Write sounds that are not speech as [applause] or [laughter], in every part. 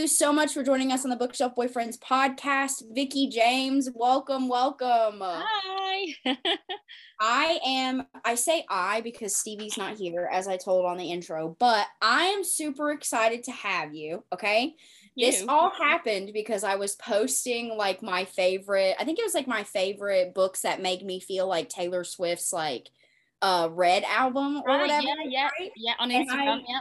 You so much for joining us on the Bookshelf Boyfriends podcast. Vicki James, welcome, welcome. Hi. [laughs] I am, I say I because Stevie's not here, as I told on the intro, but I am super excited to have you. Okay. This all happened because I was posting like my favorite, I think it was like my favorite books that make me feel like Taylor Swift's like uh Red album or Right, whatever. yeah, yeah, right? yeah, on Instagram, I- yeah.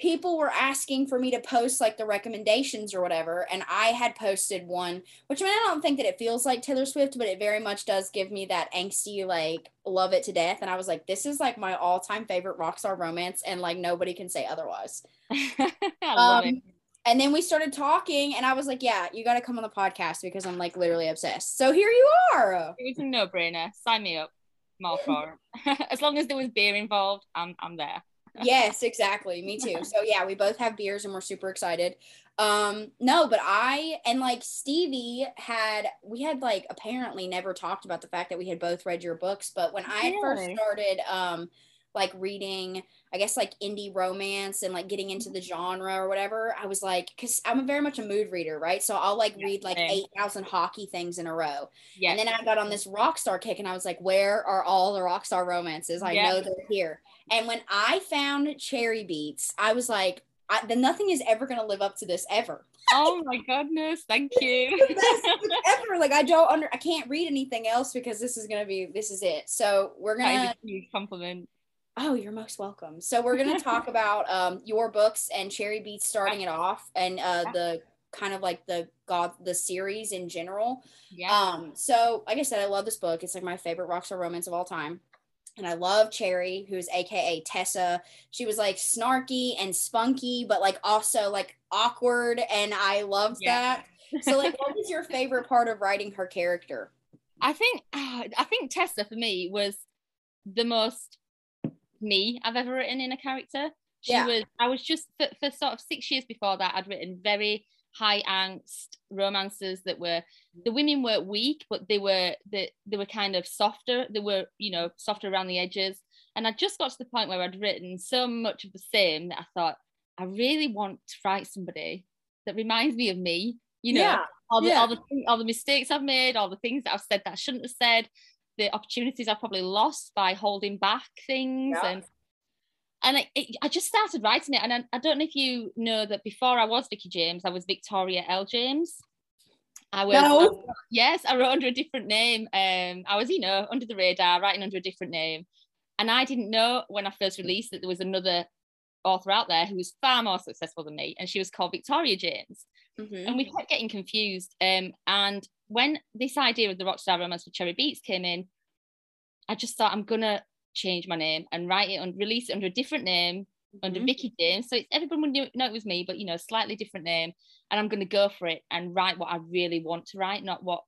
People were asking for me to post like the recommendations or whatever and i had posted one which i mean i don't think that it feels like taylor swift but it very much does give me that angsty like love it to death and i was like this is like my all-time favorite rockstar romance and like nobody can say otherwise [laughs] I love it. um, and then we started talking and i was like yeah you got to come on the podcast because i'm like literally obsessed so here you are It was a no-brainer. Sign me up. I'm all for it. as long as there was beer involved, I'm I'm there. Yes, exactly. Me too. So yeah, we both have beers and we're super excited. Um, no, but I and like Stevie had we had like apparently never talked about the fact that we had both read your books, but when I first started um like reading, I guess like indie romance and like getting into the genre or whatever, I was like, because I'm very much a mood reader, right? So I'll like read like same. eight thousand hockey things in a row. Yeah. And then I got on this rock star kick and I was like, where are all the rock star romances? I know they're here. And when I found Cherry Beats, I was like, I, then nothing is ever going to live up to this ever. oh my goodness, thank [laughs] you. The best book ever. Like I don't under, I can't read anything else because this is going to be, this is it. So we're gonna huge compliment. oh, you're most welcome. So we're going [laughs] to talk about um, your books and Cherry Beats starting it off and uh, the kind of like the God, the series in general. Yeah. Um, so like I said, I love this book. It's like my favorite rockstar romance of all time. And I love Cherry, who's aka Tessa. She was like snarky and spunky, but like also like awkward. And I loved Yeah. that. So like what was your [laughs] favorite part of writing her character? I think ah, I think Tessa for me was the most me I've ever written in a character. She Yeah. was I was just for, for sort of six years before that I'd written very high angst romances that were the women weren't weak but they were they, they were kind of softer they were you know softer around the edges and I just got to the point where I'd written so much of the same that I thought I really want to write somebody that reminds me of me you know Yeah, all the yeah. all the all the mistakes I've made, all the things that I've said that I shouldn't have said, the opportunities I've probably lost by holding back things, Yeah. and and I, it, I just started writing it. And I, I don't know if you know that before I was Vicki James, I was Victoria L James. I was No. yes, I wrote under a different name. Um, I was you know under the radar, writing under a different name, and I didn't know when I first released that there was another author out there who was far more successful than me, and she was called Victoria James Mhm. and we kept getting confused. Um, and when this idea of the Rockstar Romance with Cherry Beats came in, I just thought I'm gonna change my name and write it and release it under a different name, under Mhm. Vicki James. So it's, everyone would know it was me, but you know, slightly different name. And I'm gonna go for it and write what I really want to write, not what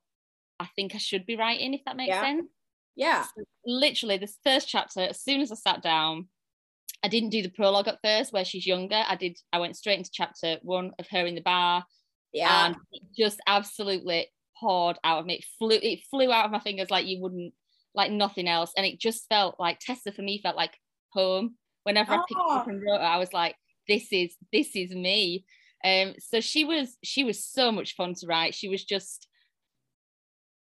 I think I should be writing, if that makes Yeah. sense Yeah. literally this first chapter as soon as i sat down i didn't do the prologue at first where she's younger i did i went straight into chapter one of her in the bar Yeah. and it just absolutely poured out of me it flew it flew out of my fingers like you wouldn't like nothing else and it just felt like tessa for me felt like home whenever i picked up Oh. and wrote i was like this is this is me um so she was she was so much fun to write she was just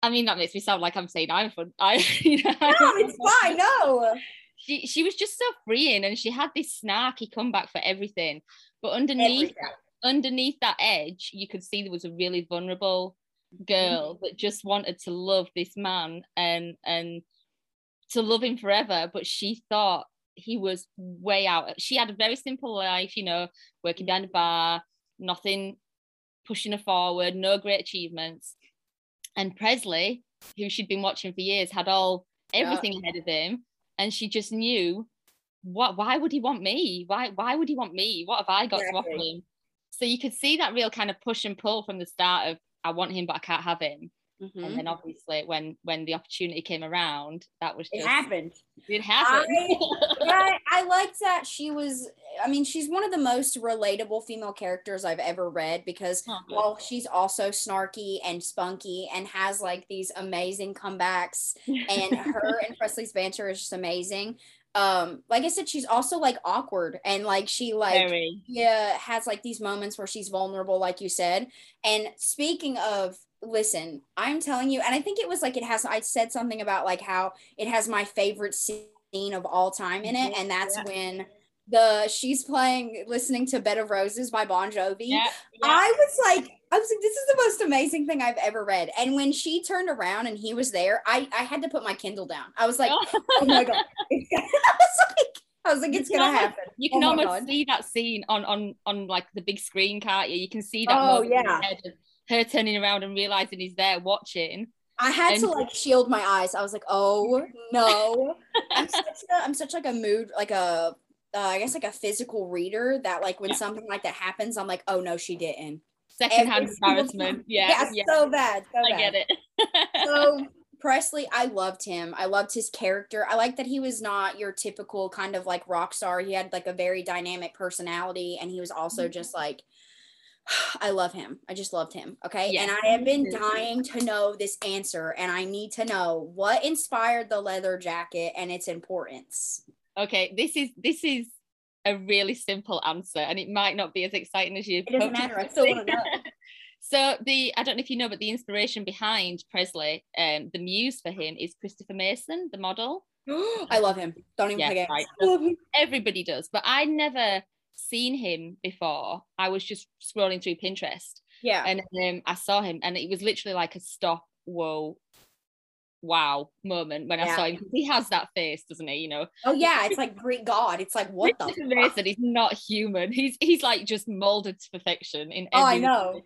I mean, that makes me sound like I'm saying I'm fun. [laughs] I, you know, no, it's fine. No. she she was just so freeing and she had this snarky comeback for everything but underneath Everything. underneath that edge you could see there was a really vulnerable Mm-hmm. girl that just wanted to love this man and and to love him forever but she thought he was way out. She had a very simple life you know working behind a bar nothing pushing her forward no great achievements. And presley who she'd been watching for years had all Yeah. everything ahead of him and she just knew what why would he want me? Why why would he want me? What have i got to offer him? So you could see that real kind of push and pull from the start of i want him but i can't have him Mhm. And then obviously when when the opportunity came around, that was It just happened. it happened. I, [laughs] I liked that she was I mean, she's one of the most relatable female characters I've ever read because Oh, good. while she's also snarky and spunky and has like these amazing comebacks [laughs] and her and Presley's banter is just amazing. Um, like I said, she's also like awkward and like she like Very. yeah has like these moments where she's vulnerable, like you said. And speaking of listen, I'm telling you, and I think it was like it has I said something about like how it has my favorite scene of all time in it, and that's Yeah. when the she's playing listening to Bed of Roses by Bon Jovi. Yeah, yeah. I was like, I was like, this is the most amazing thing I've ever read. And when she turned around and he was there, I I had to put my Kindle down. I was like, oh, oh my god, [laughs] [laughs] I was like, I was like, it's gonna can happen. you oh can Oh almost see that scene on on on like the big screen, can't you? You can see that Oh, moment in your yeah. her turning around and realizing he's there watching. I had to like shield my eyes. I was like, oh [laughs] no. I'm such a, I'm such like a mood, like a uh, I guess like a physical reader that like when Yeah. something like that happens, I'm like, oh no, she didn't. Secondhand embarrassment. time. [laughs] Yeah, yeah, so bad. So I bad. get it. so Presley, I loved him. I loved his character. I like that he was not your typical kind of like rock star. He had like a very dynamic personality, and he was also Mm-hmm. just like, [sighs] I love him. I just loved him. Okay. Yeah. And I have been dying to know this answer, and I need to know what inspired the leather jacket and its importance. Okay, this is this is a really simple answer, and it might not be as exciting as you. It doesn't matter. I still want to know. [laughs] So the I don't know if you know, but the inspiration behind Presley, um, the muse for him is Christopher Mason, the model. [gasps] I love him. Don't even Yeah, play games. right. I love him. Everybody does, but I'd never seen him before. I was just scrolling through Pinterest, Yeah. and um, I saw him, and it was literally like a stop, whoa, wow moment when I saw him. He has that face, doesn't he? You know, oh yeah, it's like Greek god. It's like what the? Mason is not human. He's he's like just molded to perfection in Oh, I know. way.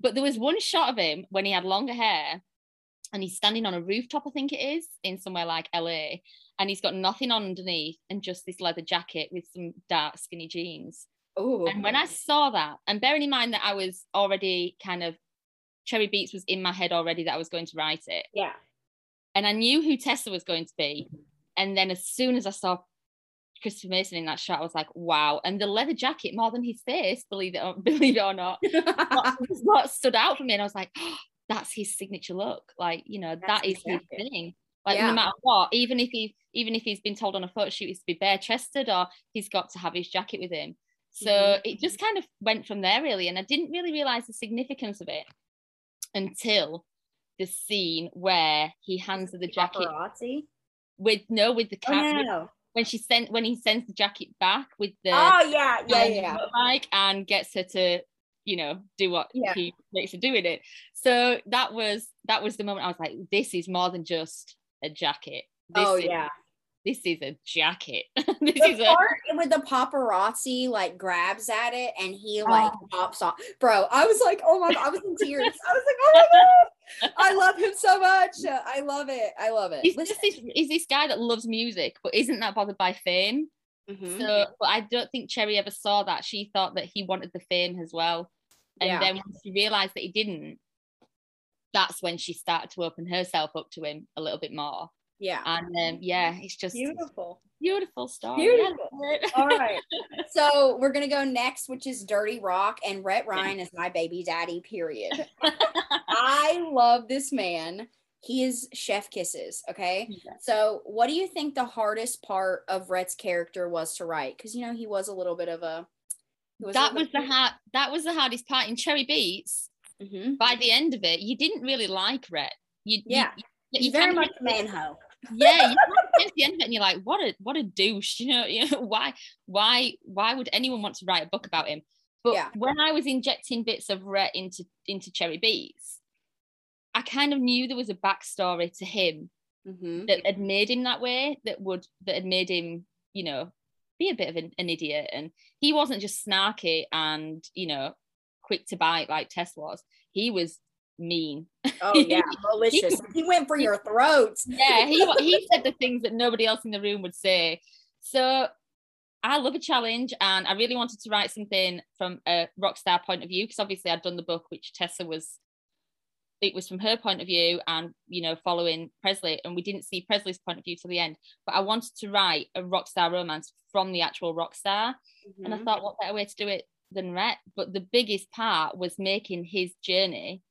But there was one shot of him when he had longer hair and he's standing on a rooftop, I think it is, in somewhere like LA, and he's got nothing on underneath and just this leather jacket with some dark skinny jeans. Ooh. And when I saw that, and bearing in mind that I was already kind of Cherry Beats was in my head already that I was going to write it, yeah. And I knew who Tessa was going to be. And then as soon as I saw Christopher Mason in that shot, I was like, wow. And the leather jacket more than his face, believe it or, [laughs] believe it or not, [laughs] what, what stood out for me. And I was like, oh, [gasps] that's his signature look. Like, you know, That's that is his thing. Like Yeah. no matter what, even if he even if he's been told on a photo shoot is to be bare chested or he's got to have his jacket with him. So Mhm. it just kind of went from there really. And I didn't really realize the significance of it until the scene where he hands her the jacket Paparazzi? with no with the Oh, cat no, no, when she sent when he sends the jacket back with the Oh yeah, yeah, yeah. motorbike and gets her to you know do what Yeah. he makes her do in it so that was that was the moment i was like this is more than just a jacket this Oh is, yeah. This is a jacket [laughs] this The is a part with the paparazzi like grabs at it and he like pops off. Bro, I was like, oh my god, I was in tears. I was like, oh my god. I love him so much. I love it. I love it. he's Listen- just this he's this guy that loves music but isn't that bothered by fame Mhm. so but i don't think cherry ever saw that she thought that he wanted the fame as well and Yeah. then when she realized that he didn't that's when she started to open herself up to him a little bit more yeah. and um, yeah it's just Beautiful. beautiful story Beautiful. All right. [laughs] So we're gonna go next, which is Dirty Rock, and Rhett Ryan is my baby daddy. Period. [laughs] I love this man. He is chef kisses. Okay. Yeah. So, what do you think the hardest part of Rhett's character was to write? Because you know he was a little bit of a. a that was the hard that was the hardest part in cherry beats Mhm. by the end of it you didn't really like Rhett you Yeah. you, He's you very much manho. Yeah you the end of it and you're like what a what a douche [laughs] you know, you know why why why would anyone want to write a book about him but Yeah. when i was injecting bits of Rhett into into cherry beats i kind of knew there was a backstory to him Mhm. that had made him that way that would that had made him you know be a bit of an, an idiot and he wasn't just snarky and you know quick to bite like tess was he was mean Oh [laughs] yeah, malicious. [laughs] He went for your throats. yeah he he said the things that nobody else in the room would say so I love a challenge and I really wanted to write something from a rock star point of view because obviously I'd done the book which Tessa was it was from her point of view and you know following Presley and we didn't see Presley's point of view till the end but I wanted to write a rock star romance from the actual rock star mm-hmm. and I mm-hmm. thought what better way to do it than Rhett but the biggest part was making his journey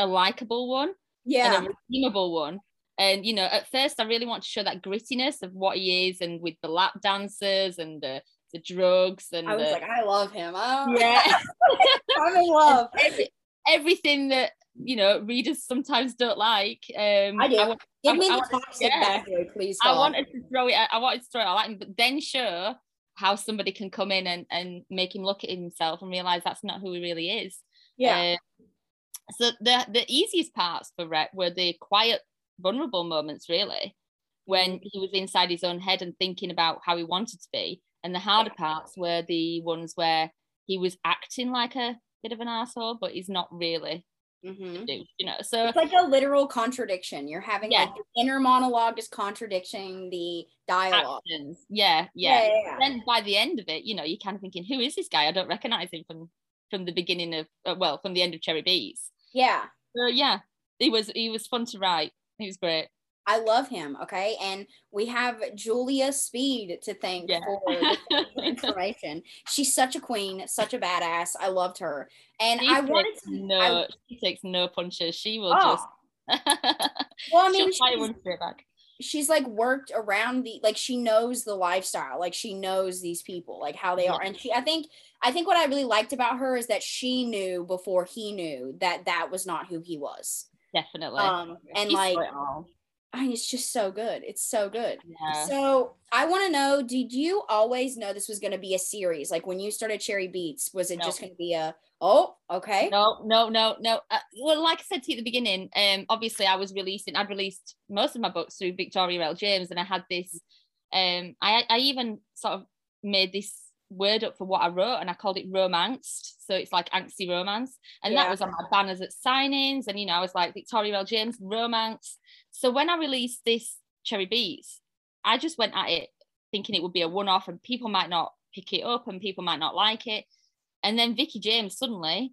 a likable one yeah and a redeemable one and you know at first I really want to show that grittiness of what he is and with the lap dancers and the the drugs and I was the, like I love him oh. yeah [laughs] I'm in love Every, everything that you know readers sometimes don't like. Um, I do. I, Give I, me I, the toxic yeah, please. Stop. I wanted to throw it. I wanted to throw it. I like him, but then show how somebody can come in and and make him look at himself and realize that's not who he really is. Yeah. Uh, so the the easiest parts for Rhett were the quiet, vulnerable moments, really, when he was inside his own head and thinking about how he wanted to be. And the harder parts were the ones where he was acting like a bit of an asshole, but he's not really. Mm-hmm. You know, so it's like a literal contradiction. You're having yeah. like the inner monologue is contradicting the dialogue. Actions. Yeah, yeah. Yeah, yeah. Then by the end of it, you know, you're kind of thinking, who is this guy? I don't recognize him from from the beginning of uh, well, from the end of Cherry Beats. Yeah. So yeah, he was he was fun to write. He was great. I love him. Okay. And we have Julia Speed to thank yeah. for [laughs] information. She's such a queen, such a badass. I loved her. And she I wanted to no I, she takes no punches. She will oh. just [laughs] well, I mean, she's like worked around the like she knows the lifestyle, like she knows these people, like how they yeah. are. And she, I think, I think what I really liked about her is that she knew before he knew that that was not who he was. Definitely. Um, and like, I mean, it's just so good. It's so good. Yeah. So I want to know: Did you always know this was going to be a series? Like when you started Cherry Beats, was it no. just going to be a? Oh, okay. No, no, no, no. Uh, well, like I said to you at the beginning, um, obviously I was releasing. I'd released most of my books through Victoria L. James, and I had this. Um, I I even sort of made this word up for what I wrote and I called it romangst. So it's like angsty romance. And yeah. that was on my banners at signings. And, you know, I was like Victoria L. James, romance. So when I released this Cherry Beats, I just went at it thinking it would be a one off and people might not pick it up and people might not like it. And then Vicki James suddenly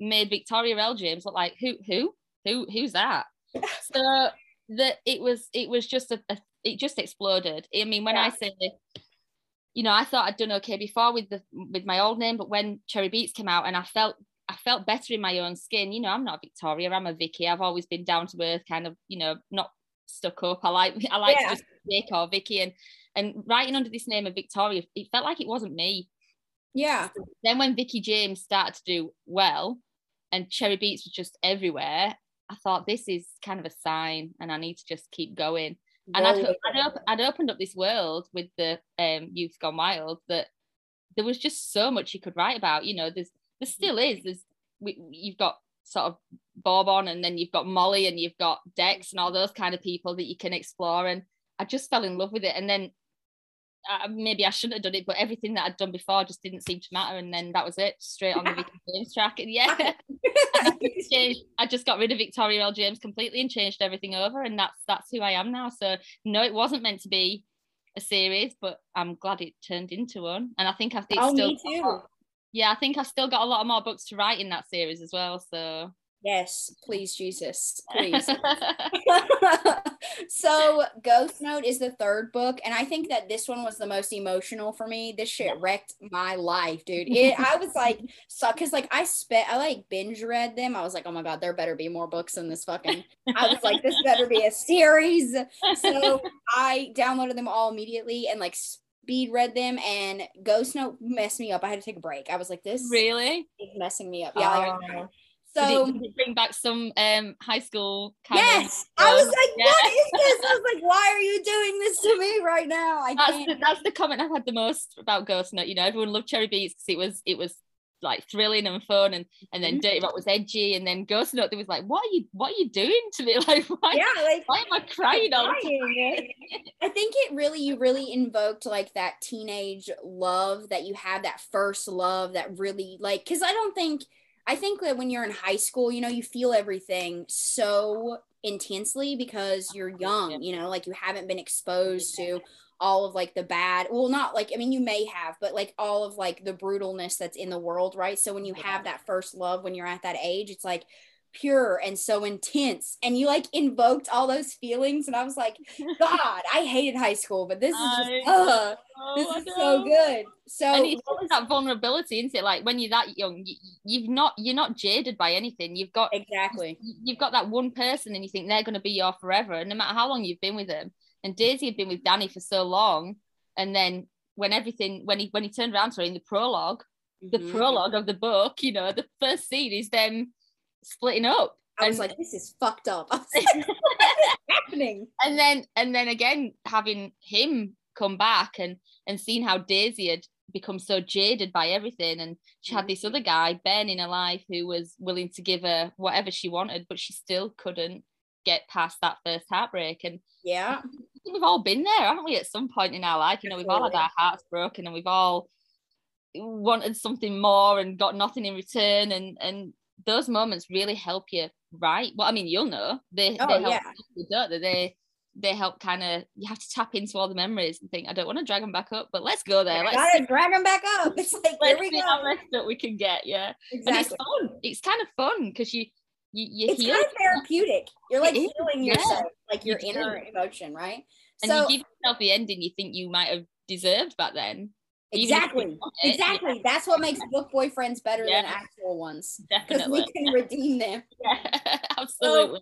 made Victoria L. James look like who who who who's that? [laughs] so that it was it was just a, a, it just exploded. I mean, when yeah. I say you know, I thought I'd done okay before with the with my old name, but when Cherry Beats came out and I felt I felt better in my own skin. You know, I'm not Victoria, I'm a Vicki. I've always been down to earth, kind of, you know, not stuck up. I like I like yeah. to just Vic or Vicki and and writing under this name of Victoria, it felt like it wasn't me. Yeah. Then when Vicki James started to do well and Cherry Beats was just everywhere, I thought this is kind of a sign and I need to just keep going and I'd, I'd, op- I'd, opened up this world with the um, Youth Gone Wild that there was just so much you could write about. You know, there's there still is. There's we, you've got sort of Bourbon, and then you've got Molly, and you've got Dex, and all those kind of people that you can explore. And I just fell in love with it. And then uh, maybe I shouldn't have done it, but everything that I'd done before just didn't seem to matter. And then that was it, straight on the James track. And [laughs] yeah, changed, I just got rid of Victoria L. James completely and changed everything over. And that's that's who I am now. So no, it wasn't meant to be a series, but I'm glad it turned into one. And I think I think oh, still me too. Yeah, I think I've still got a lot of more books to write in that series as well. So Yes, please, Jesus, please. [laughs] [laughs] so, Ghost Note is the third book, and I think that this one was the most emotional for me. This shit wrecked my life, dude. It, I was [laughs] like, so because like I spent, I like binge read them. I was like, oh my god, there better be more books in this fucking. I was like, this better be a series. So I downloaded them all immediately and like speed read them and Ghost Note messed me up. I had to take a break. I was like, this really messing me up. Yeah. Oh. Like, so did did bring back some um high school yes of, I was like yeah. what is this I was like why are you doing this to me right now I that's can't. The, that's the comment I've had the most about Ghost Note you know everyone loved Cherry Beats because it was it was like thrilling and fun and and then mm-hmm. Dirty Rock was edgy and then Ghost Note there was like what are you what are you doing to me [laughs] like why yeah like why am I crying all crying. I think it really you really invoked like that teenage love that you have that first love that really like because I don't think I think that when you're in high school, you know, you feel everything so intensely because you're young, you know, like you haven't been exposed to all of like the bad well not like i mean you may have but like all of like the brutalness that's in the world right? So when you have that first love when you're at that age it's like pure and so intense and you like invoked all those feelings and i was like [laughs] god i hated high school but this is just uh, Oh, this is so good so and it's what was- that vulnerability, isn't it? Like when you're that young, you, you've not you're not jaded by anything. You've got exactly you've got that one person, and you think they're going to be your forever, and no matter how long you've been with them. And Daisy had been with Danny for so long, and then when everything when he when he turned around to her in the prologue, the Mhm. prologue of the book, you know, the first scene is them splitting up. i was and- like this is fucked up. [laughs] [laughs] Like, is happening? And then and then again having him come back and and seeing how Daisy had become so jaded by everything and she had this mm. other guy Ben in her life who was willing to give her whatever she wanted but she still couldn't get past that first heartbreak. And yeah. we've all been there haven't we at some point in our life? You know we've all had our hearts broken and we've all wanted something more and got nothing in return and and those moments really help you right well I mean you'll know. They, Oh, they help yeah. you, don't they? they they help kind of you have to tap into all the memories and think I don't want to drag them back up but let's go there I let's gotta drag them back up. [laughs] It's like here let's we see go. how messed up we can get yeah. And it's exactly. fun. It's kind of fun because you you you it's heal kind of therapeutic. You're like healing yeah. yourself like You your do. inner emotion right? And so you give yourself the ending you think you might have deserved back then. you exactly. exactly. That's what makes book boyfriends better than actual ones. Because we can redeem them. [laughs] Yeah, absolutely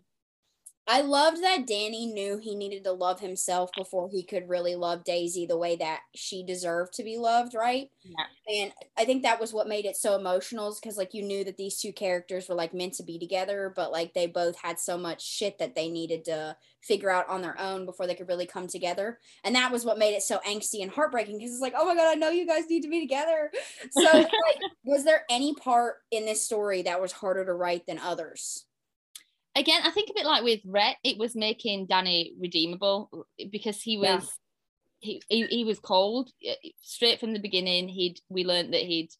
I loved that Danny knew he needed to love himself before he could really love Daisy the way that she deserved to be loved, right? Yeah. And I think that was what made it so emotional because like you knew that these two characters were like meant to be together, but like they both had so much shit that they needed to figure out on their own before they could really come together. And that was what made it so angsty and heartbreaking because it's like, oh my god, I know you guys need to be together. So [laughs] like, was there any part in this story that was harder to write than others? Again, I think a bit like with Rhett, it was making Danny redeemable because he was Yeah. he, he he was cold straight from the beginning. He'd we learned that he'd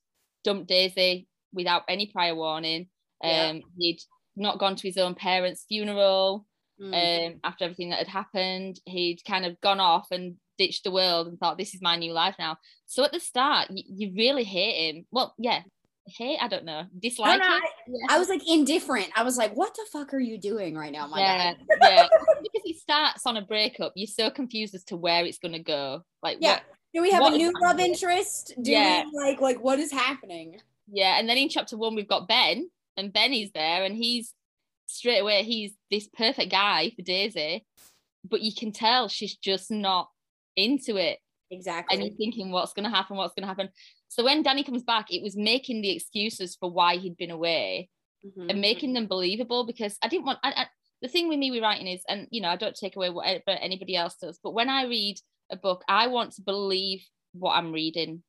dumped Daisy without any prior warning. Um, Yeah. he'd not gone to his own parents' funeral. Mm. Um, after everything that had happened, he'd kind of gone off and ditched the world and thought, "This is my new life now." So at the start, you, you really hate him. Well, yeah, hate. I don't know, dislike no, him. I- Yeah. I was like indifferent. I was like, what the fuck are you doing right now, my yeah, yeah. [laughs] Because it starts on a breakup, you're so confused as to where it's gonna go. Like, Yeah. what, Do we have a new love happening? interest? Do Yeah. we like like what is happening? yeah. And then in chapter one, we've got Ben, and Benny's there, and he's straight away he's this perfect guy for Daisy, but you can tell she's just not into it, Exactly. and you're thinking, what's gonna happen? What's gonna happen? So when Danny comes back, it was making the excuses for why he'd been away Mhm. and making them believable because I didn't want. I, I, the thing with me with writing is, and you know, I don't take away whatever anybody else does, but when I read a book, I want to believe what I'm reading.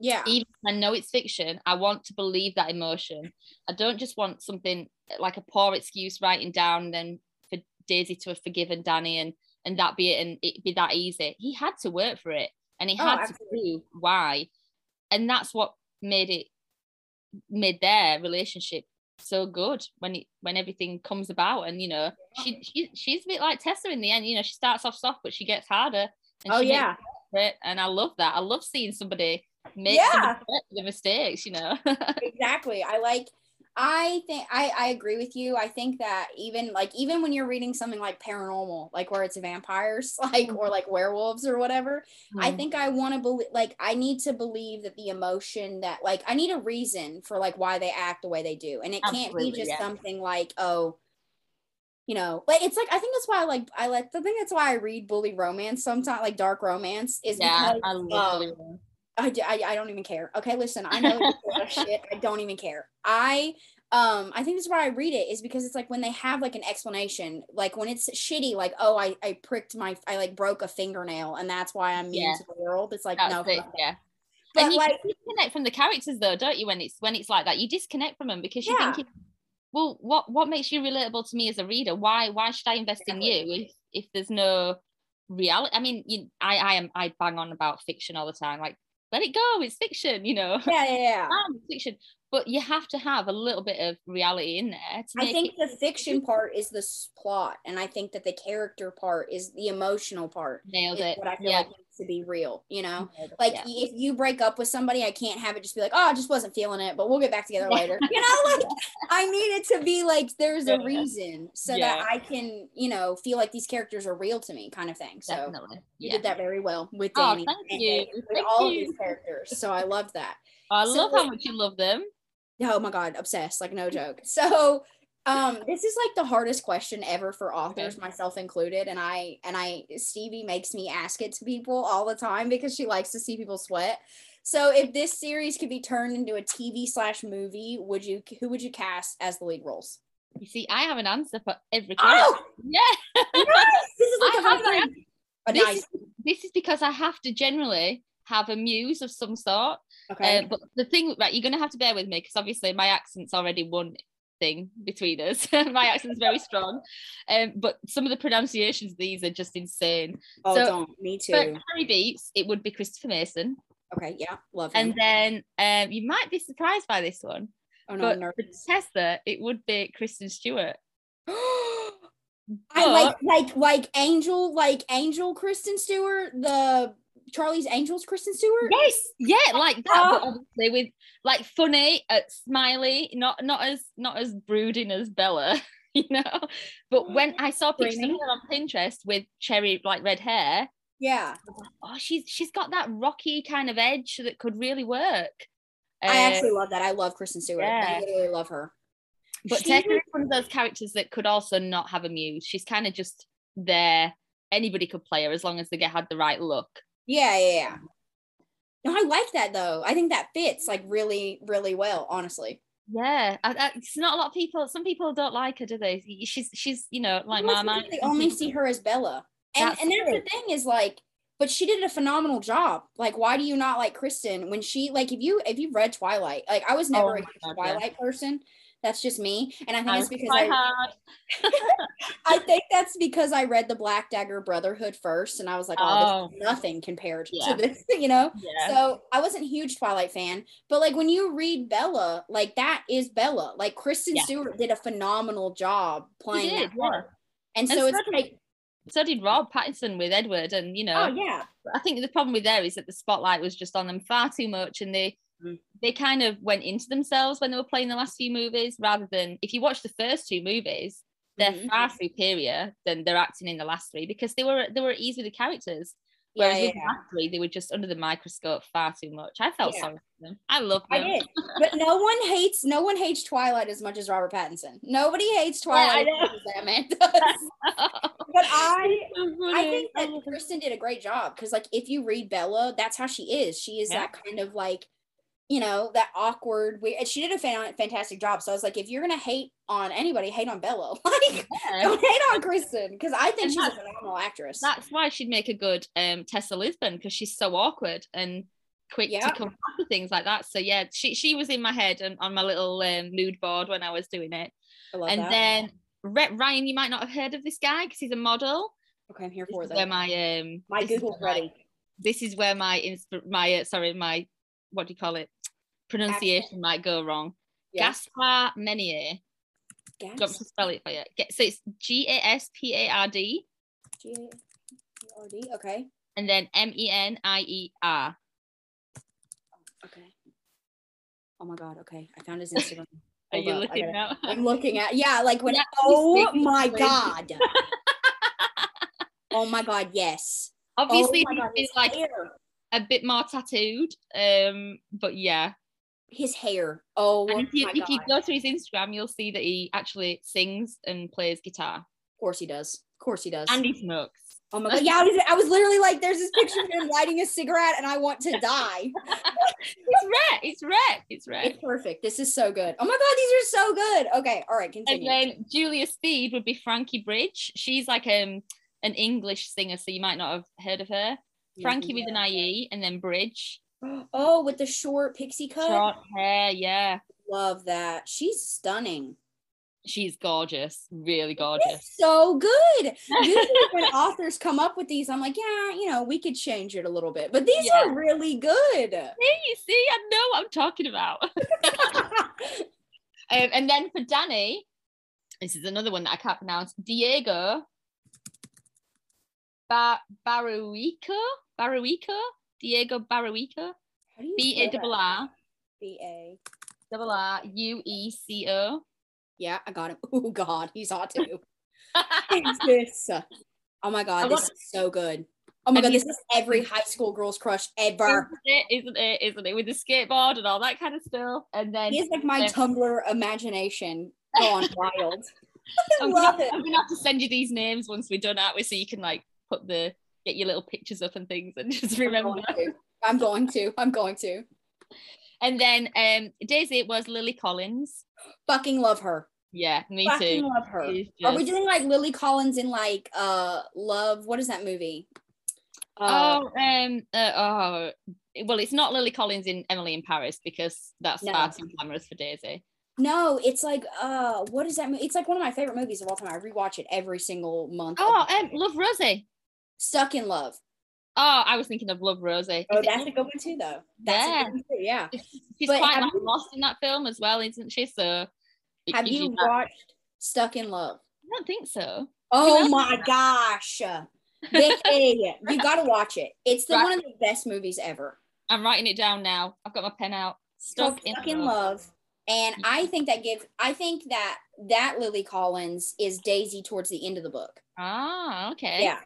yeah. Even if I know it's fiction, I want to believe that emotion. I don't just want something like a poor excuse writing down then for Daisy to have forgiven Danny and and that be it and it be that easy. He had to work for it and he Oh, had to absolutely. prove why. And that's what made it made their relationship so good when it when everything comes about. And you know she, she she's a bit like Tessa in the end. You know she starts off soft but she gets harder. And Oh yeah. and I love that. I love seeing somebody make Yeah. the mistakes you know. [laughs] Exactly. I like I think I I agree with you. I think that even like even when you're reading something like paranormal, like where it's vampires, [laughs] like or like werewolves or whatever, I Mm. think I want to believe like I need to believe that the emotion that like I need a reason for like why they act the way they do. And it can't be just yeah. something like, oh, you know, like it's like I think that's why I like I like the thing that's why I read bully romance sometimes like dark romance is yeah because I love um. I, I, I don't even care. Okay, listen, I know it's a lot of shit. I don't even care. I um I think that's why I read it is because it's like when they have like an explanation, like when it's shitty, like oh I I pricked my I like broke a fingernail and that's why I'm mean Yeah. to the world. It's like That's no, it, yeah but and you like disconnect from the characters though don't you when it's when it's like that you disconnect from them because you're Yeah. thinking well what what makes you relatable to me as a reader why why should i invest in you if if there's no reality i mean you, i i am i bang on about fiction all the time like let it go it's fiction you know yeah yeah yeah. Ah, [laughs] it's fiction but you have to have a little bit of reality in there. To I think it, the fiction part is the plot, and I think that the character part is the emotional part. nailed it. What I feel yeah. like needs to be real, you know. Like yeah. if you break up with somebody, I can't have it just be like, oh, I just wasn't feeling it, but we'll get back together later. You know, [laughs] like I need it to be like there's a reason so Yeah. that I can, you know, feel like these characters are real to me, kind of thing. So definitely. you did that very well with oh, Danny. Oh, thank you. With Thank all you. of these characters. So I love that. I So love how much you love them. Oh my god, obsessed, like no joke. So um this is like the hardest question ever for authors, myself included. And I and I Stevie makes me ask it to people all the time because she likes to see people sweat. So if this series could be turned into a TV slash movie, would you who would you cast as the lead roles? You see, I have an answer for every character. Oh, Yeah. nice! This is like [laughs] I a have that. This nice. is, this is because I have to generally have a muse of some sort. Okay. Uh, but the thing, right, you're going to have to bear with me because obviously my accent's already one thing between us. [laughs] my accent's very strong. Um, but some of the pronunciations of these are just insane. oh, so- don't. Me too. For Cherry Beats, it would be Christopher Mason. okay. Yeah. Love him. And then um, you might be surprised by this one, oh no, I'm but for. Tessa, it would be Kristen Stewart. [gasps] I like like like Angel, like Angel Kristen Stewart, the Charlie's Angels Kristen Stewart. Yes, yeah, like that, but Oh. obviously with like funny, uh, smiley, not not as not as brooding as Bella, [laughs] you know. But when I saw pictures of her on Pinterest with cherry like red hair, Yeah. oh, she's she's got that rocky kind of edge that could really work. I Uh, actually love that. I love Kristen Stewart. yeah. I literally love her. but She- Tessa is one of those characters that could also not have a muse. She's kind of just there. Anybody could play her as long as they get had the right look. Yeah, yeah, yeah. No, I like that though. I think that fits like really, really well, honestly. Yeah, I, I, it's not a lot of people. Some people don't like her, do they? She's she's you know like my it's They only see her as Bella. And That's and that's the thing is like, but she did a phenomenal job. Like, why do you not like Kristen when she like if you if you've read Twilight, like I was oh never Oh a God, yeah. Twilight person. That's just me. And I think I it's because I. [laughs] I think that's because I read the Black Dagger Brotherhood first, and I was like, oh, this oh. is nothing compared Yeah. to this, [laughs] you know? Yeah. So I wasn't a huge Twilight fan, but like when you read Bella, like that is Bella. Like Kristen Yeah. Stewart did a phenomenal job playing did, that yeah. And And so it's did- like, so did Rob Pattinson with Edward, and you know, oh yeah, I think the problem with there is that the spotlight was just on them far too much, and they. They kind of went into themselves when they were playing the last few movies, rather than if you watch the first two movies, they're Mhm. far superior than they're acting in the last three because they were they were at ease with the characters. Whereas yeah, with the yeah. last three, they were just under the microscope far too much. I felt Yeah. sorry for them. I love I them. did, [laughs] but no one hates no one hates Twilight as much as Robert Pattinson. Nobody hates Twilight know. as much as that man does. But I I think that. Kristen did a great job because, like, if you read Bella, that's how she is. She is Yeah. that kind of like, you know, that awkward. And she did a fan- fantastic job. So I was like, if you're gonna hate on anybody, hate on Bella. [laughs] Like, Yeah. don't hate on Kristen because I think And she's a phenomenal actress. That's why she'd make a good um, Tessa Lisbon because she's so awkward and quick to come back to things like that. So yeah, she she was in my head and on my little um, mood board when I was doing it. And that. then Ryan, you might not have heard of this guy because he's a model. okay, I'm here This for that. where my um My Google's ready. This is where my insp- my uh, sorry my what do you call it pronunciation might go wrong. Yeah. Gaspard Menier. Do you to spell it for you? So it's G A S P A R D G-A-R-D, Okay. and then M E N I E R. Okay. Oh my god. Okay, I found his Instagram. [laughs] Are you up, looking gotta- now? I'm looking at yeah, like when Yeah, oh my god. [laughs] oh my god, yes. Obviously, oh god, he's like hair. a bit more tattooed. Um, but yeah. His hair. Oh And if you if you go to his Instagram, you'll see that he actually sings and plays guitar of course he does. Of course he does. and he smokes. oh my god. Yeah, I was, I was literally like, there's this picture of him lighting a cigarette and I want to die. [laughs] It's red. It's red. It's red. It's perfect. This is so good. Oh my god, these are so good. Okay, all right, And continue. then Julia Speed would be Frankie Bridge. She's like um an English singer, so you might not have heard of her. Frankie with an IE and then Bridge. Oh, with the short pixie cut. Short hair, yeah. Love that. She's stunning. She's gorgeous, really gorgeous. So good. [laughs] Usually when authors come up with these, I'm like, yeah, you know, we could change it a little bit, but these Yeah. are really good. See, you see, I know what I'm talking about. [laughs] um, and then for Danny, this is another one that I can't pronounce. Diego ba- Barrueco, Barrueco, Diego Barrueco, How B A double? R B A. double R U E C O. Yeah, I got him. [laughs] Oh God, he's hot too. [laughs] this. Oh my God, this is so good. Oh my And God, this is every high school girl's crush ever. Isn't it? Isn't it? Isn't it? With the skateboard and all that kind of stuff. And then He is like my. Tumblr imagination gone [laughs] wild. I oh, I'm love gonna, it. I'm gonna have to send you these names once we're done, out with? So you can like put the get your little pictures up and things and [laughs] just I'm remember. going to. I'm going to. I'm going to. And then um Daisy it was Lily Collins. Fucking love her. Yeah, me Fucking too. love her. She's Are we doing like Lily Collins in like uh Love? What is that movie? Uh, oh, um, uh, oh, well, it's not Lily Collins in Emily in Paris because that's No. far too glamorous for Daisy. no, it's like uh what is that movie? It's like one of my favorite movies of all time. I rewatch it every single month. Oh, um. Love Rosie. Stuck in Love. Oh, I was thinking of Love Rosie. Oh, Is it- that's a good one too, though. That's Yeah. a good one too. Yeah. She's but quite like, you- lost in that film as well, isn't she? So, Have you that- watched Stuck in Love? I don't think so. Oh my gosh. Vicki, you gotta [laughs] watch it. It's the Right. one of the best movies ever. I'm writing it down now. I've got my pen out. Stuck in, Stuck in love. Love. And I think that gives I think that that Lily Collins is Daisy towards the end of the book. Ah, okay. Yeah.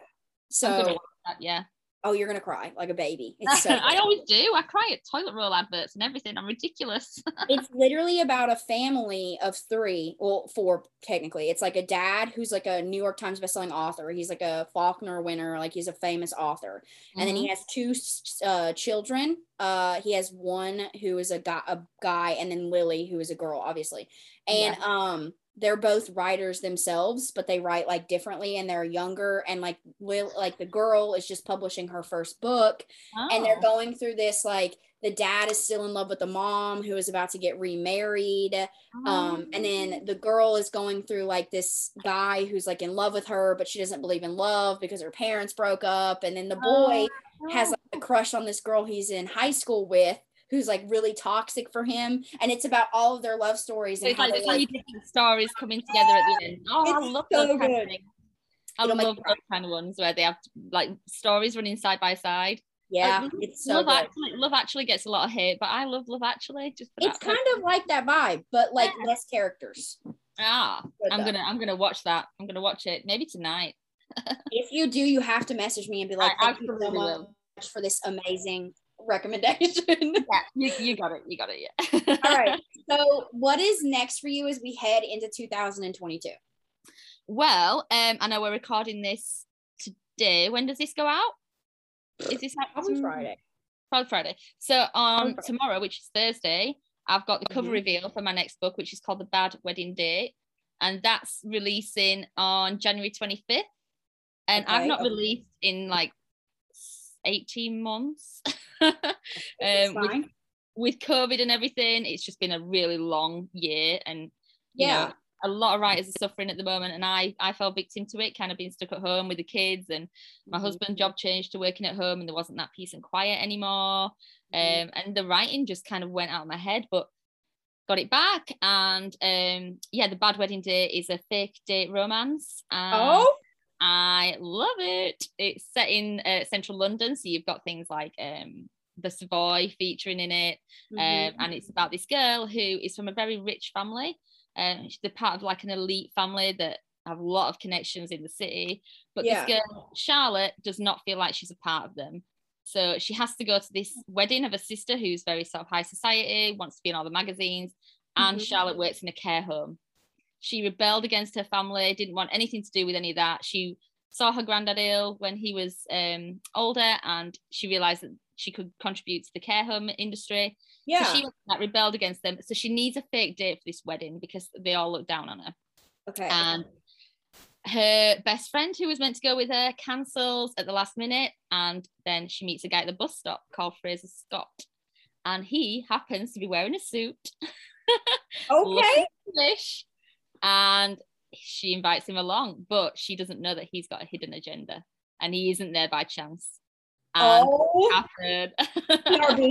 So that, yeah. oh you're gonna cry like a baby. [laughs] It's so I always do. I cry at toilet roll adverts and everything. I'm ridiculous. [laughs] it's literally about a family of three, well, four technically. It's like a dad who's like a New York Times bestselling author. He's like a Faulkner winner, like he's a famous author. And then Mm-hmm. he has two uh, children. Uh, he has one who is a guy, a guy, and then Lily, who is a girl, obviously. And um, they're both writers themselves, but they write like differently, and they're younger. And like Lil, like the girl is just publishing her first book, and they're Oh. going through this like the dad is still in love with the mom who is about to get remarried um and then the girl is going through like this guy who's like in love with her but she doesn't believe in love because her parents broke up and then the boy Oh. has like a crush on this girl he's in high school with who's like really toxic for him and it's about all of their love stories So and it's like there's like, different stories coming together at the end. Oh, I love so those kind good. of things. I It'll love those kind of ones where they have like stories running side by side. yeah Love- it's so love good. actually, love actually gets a lot of hate, but I love Love Actually. Just for it's kind of like that vibe but like Yeah. less characters ah. Good I'm though. gonna I'm gonna watch that. I'm gonna watch it maybe tonight. [laughs] if you do you have to message me and be like I thank you so absolutely much will. for this amazing recommendation Yeah, you, you got it. You got it. Yeah. All right. [laughs] So, what is next for you as we head into 2022? Well, um, I know we're recording this today. When does this go out? Is this out Probably Friday. Probably Friday. So on Friday. tomorrow, which is Thursday, I've got the cover Mhm. reveal for my next book, which is called The Bad Wedding Date, and that's releasing on January 25th. And I've not okay. released in like 18 months. [laughs] Um, with, with COVID and everything, it's just been a really long year, and Yeah. know, a lot of writers are suffering at the moment, and I I fell victim to it, kind of being stuck at home with the kids, and my Mhm. husband job changed to working at home, and there wasn't that peace and quiet anymore, Mhm. um, and the writing just kind of went out of my head, but got it back, and um, yeah, the Bad Wedding Date is a fake date romance, and Oh, I love it. It's set in uh, central London, so you've got things like um, the Savoy featuring in it, um, and it's about this girl who is from a very rich family. Um, they're part of like an elite family that have a lot of connections in the city. But Yeah. this girl, Charlotte, does not feel like she's a part of them. So she has to go to this wedding of a sister who's very sort of high society, wants to be in all the magazines, and Mhm. Charlotte works in a care home. She rebelled against her family, didn't want anything to do with any of that. She saw her granddad ill when he was um, older, and she realized that she could contribute to the care home industry. yeah. So she like, rebelled against them. So she needs a fake date for this wedding because they all look down on her. okay. And her best friend, who was meant to go with her, cancels at the last minute. And then she meets a guy at the bus stop called Fraser Scott. And he happens to be wearing a suit, [laughs] okay. English, and she invites him along, but she doesn't know that he's got a hidden agenda and he isn't there by chance. And oh, Catherine.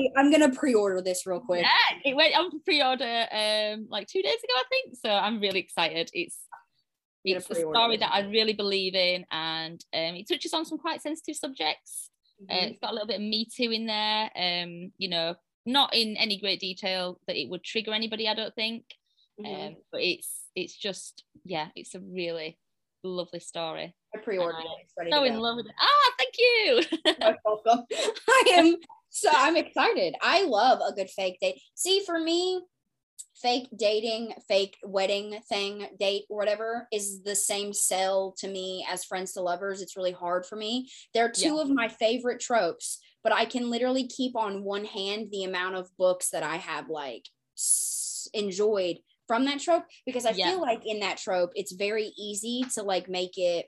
[laughs] I'm gonna pre-order this real quick. yeah, it went on pre-order um like two days ago, I think. So I'm really excited. It's it's a story that I really believe in, and um, it touches on some quite sensitive subjects. Uh, Mhm. it's got a little bit of Me Too in there. Um, you know, not in any great detail that it would trigger anybody, I don't think. Mhm. Um, but it's it's just yeah, it's a really lovely story. I pre-ordered it. So in go. love with it. Ah, thank you. Most welcome. [laughs] I am so I'm excited. I love a good fake date. See, for me, fake dating, fake wedding thing, date, or whatever, is the same sell to me as friends to lovers. It's really hard for me. They're two of my favorite tropes, but I can literally keep on one hand the amount of books that I have like s- enjoyed from that trope because I Yeah. feel like in that trope, it's very easy to like make it.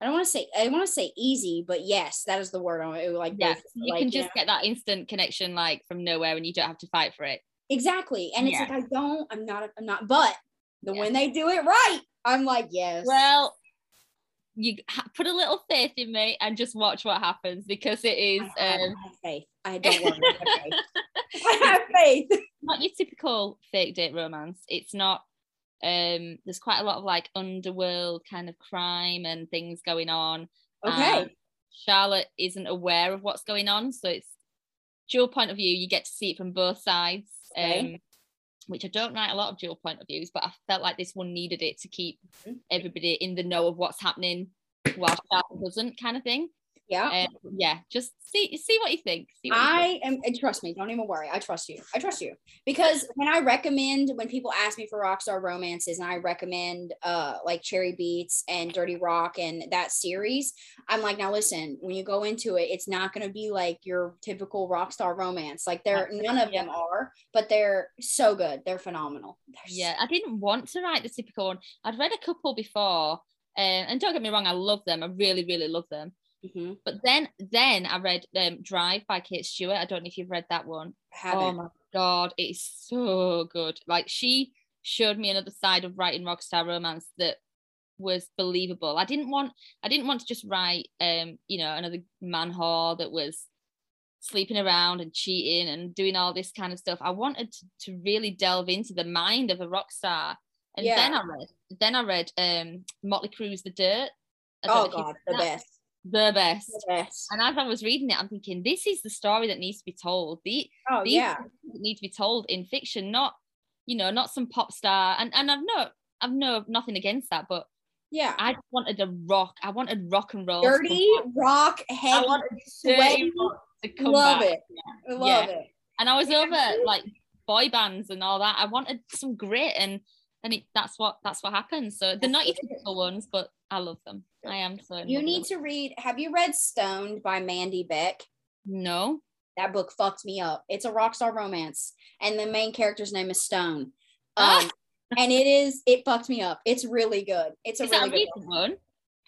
I don't want to say I want to say easy, but yes, that is the word. I it, like yeah, both, you like, can know, just get that instant connection like from nowhere, and you don't have to fight for it. exactly, and it's Yeah. like I don't, I'm not, I'm not, but the Yeah. when they do it right, I'm like yes. Well, you put a little faith in me and just watch what happens because it is I um, have faith. I don't have [laughs] faith. I have faith. not your typical fake date romance. It's not. Um, there's quite a lot of like underworld kind of crime and things going on. Okay. Charlotte isn't aware of what's going on, so it's dual point of view. You get to see it from both sides. Okay. Um, which I don't write a lot of dual point of views, but I felt like this one needed it to keep Mhm. everybody in the know of what's happening while Charlotte doesn't, kind of thing. Yeah. Um, yeah, just see see what you think. See what you think. I am and trust me, don't even worry. I trust you. I trust you. Because when I recommend when people ask me for rockstar romances and I recommend uh like Cherry Beats and Dirty Rock and that series, I'm like, now listen, when you go into it, it's not gonna be like your typical rockstar romance. Like they're none of them are, but they're so good. They're phenomenal. They're Yeah, I didn't want to write the typical one. I'd read a couple before, um, and don't get me wrong, I love them. I really, really love them. Mhm. But then, then I read um, Drive by Kate Stewart. I don't know if you've read that one. Oh my god, it is so good. Like she showed me another side of writing rockstar romance that was believable. I didn't want I didn't want to just write um, you know, another man whore that was sleeping around and cheating and doing all this kind of stuff. I wanted to, to really delve into the mind of a rock star. And then I read then I read um Motley Crue's The Dirt. I oh god, the that. best. The best. The best. And as I was reading it, I'm thinking, this is the story that needs to be told. The, Oh these yeah. need to be told in fiction, not, you know, not some pop star. And and I've no, I've no nothing against that, but Yeah. I just wanted a rock. I wanted rock and roll. Dirty rock I heavy. wanted sweaty. to come Love back. it. I love it. And I was Yeah, over like boy bands and all that. I wanted some grit and and it, that's what that's what happens. So they're not your what typical ones, but I love them. I am so. You need to read. Have you read Stoned by Mandy Beck? No. That book fucked me up. It's a rock star romance, and the main character's name is Stone. Ah. Um, and it is. It fucked me up. It's really good. It's a Is really that a good. one?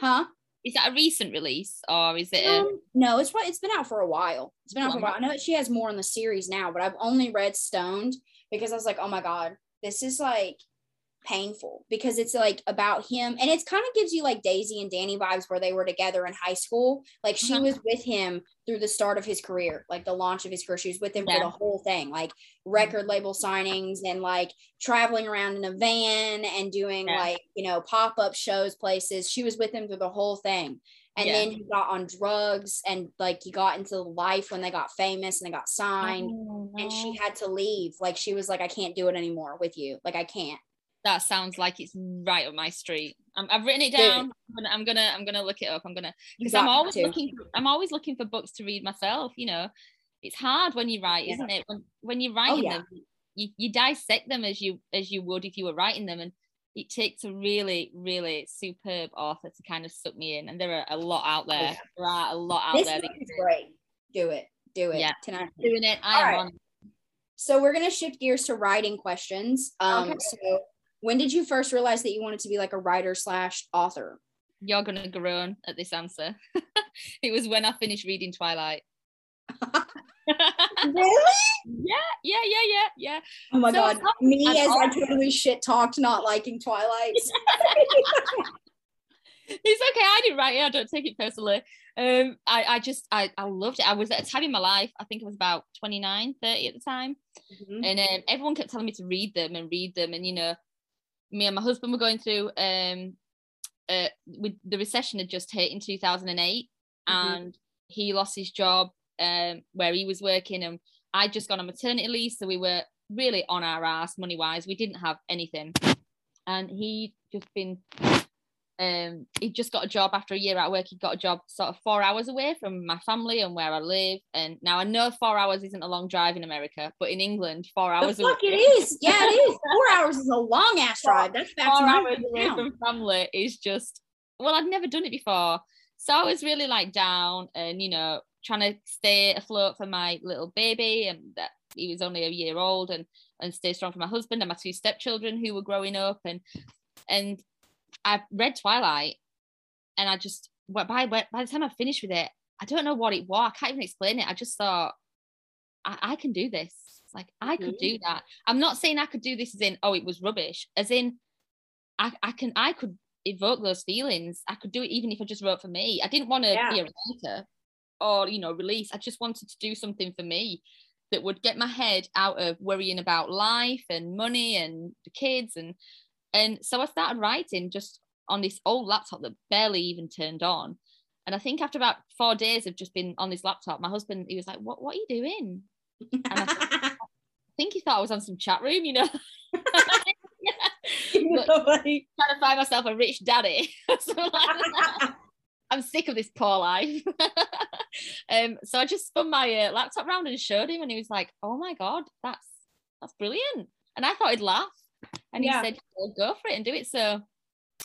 Huh? Is that a recent release or is it? A, Um, no, it's probably it's been out for a while. It's been out for a while. I know that she has more in the series now, but I've only read Stoned because I was like, oh my god, this is like painful because it's like about him and it's kind of gives you like Daisy and Danny vibes where they were together in high school. Like she Uh-huh. was with him through the start of his career, like the launch of his career. She was with him for the whole thing, like record label signings and like traveling around in a van and doing Yeah. like, you know, pop-up shows places. She was with him through the whole thing and Yeah. then he got on drugs and like he got into life when they got famous and they got signed Oh, and she had to leave like she was like i can't do it anymore with you like i can't that sounds like it's right up my street. i have written it down. I'm gonna, I'm gonna, I'm gonna look it up. I'm gonna because I'm always looking. For, I'm always looking for books to read myself. You know, it's hard when you write, Yeah. isn't it? When when you're writing yeah. them, you you dissect them as you as you would if you were writing them, and it takes a really really superb author to kind of suck me in. And there are a lot out there. yeah. There are a lot out this there. these is great do it do it Yeah. tonight Doing it. I All am right. on. so we're gonna shift gears to writing questions um Okay. so when did you first realize that you wanted to be like a writer slash author You're gonna groan at this answer. [laughs] it was when I finished reading Twilight. [laughs] really? yeah, yeah, yeah, yeah, yeah. Oh my So god. Me as I all- totally shit talked not liking Twilight. [laughs] It's okay. I didn't write it. I don't take it personally. Um, I, I just, I, I loved it. I was at a time in my life, I think I was about 29, 30 at the time. Mhm. And um, everyone kept telling me to read them and read them. And, you know, me and my husband were going through, um, uh, with the recession had just hit in 2008 Mhm. and he lost his job um, where he was working. And I'd just gone on maternity leave. So we were really on our ass money wise. We didn't have anything. And he just been um he just got a job after a year out of work he got a job sort of four hours away from my family and where i live and now i know four hours isn't a long drive in america but in england four hours. The fuck away, it is. Yeah, it is. Four hours is a long ass drive. That's back to four my hours away from family is just well i'd never done it before so i was really like down and you know trying to stay afloat for my little baby and that he was only a year old and and stay strong for my husband and my two stepchildren who were growing up and and I read Twilight and I just by by by the time I finished with it, I don't know what it was. I can't even explain it. I just thought I, I can do this. Like I could mm-hmm. do that. I'm not saying I could do this as in oh it was rubbish, as in I, I can I could evoke those feelings. I could do it even if I just wrote for me. I didn't want to Yeah. be a writer or you know release. I just wanted to do something for me that would get my head out of worrying about life and money and the kids and and so I started writing just on this old laptop that barely even turned on. And I think after about four days of just being on this laptop, my husband he was like, "What what are you doing?" [laughs] I think he thought I was on some chat room, you know. [laughs] Nobody- trying to find myself a rich daddy. [laughs] Like, I'm sick of this poor life. um, so I just spun my uh, laptop round and showed him, and he was like, "Oh my god, that's that's brilliant!" And I thought he'd laugh, and he said, well, "Go for it and do it." So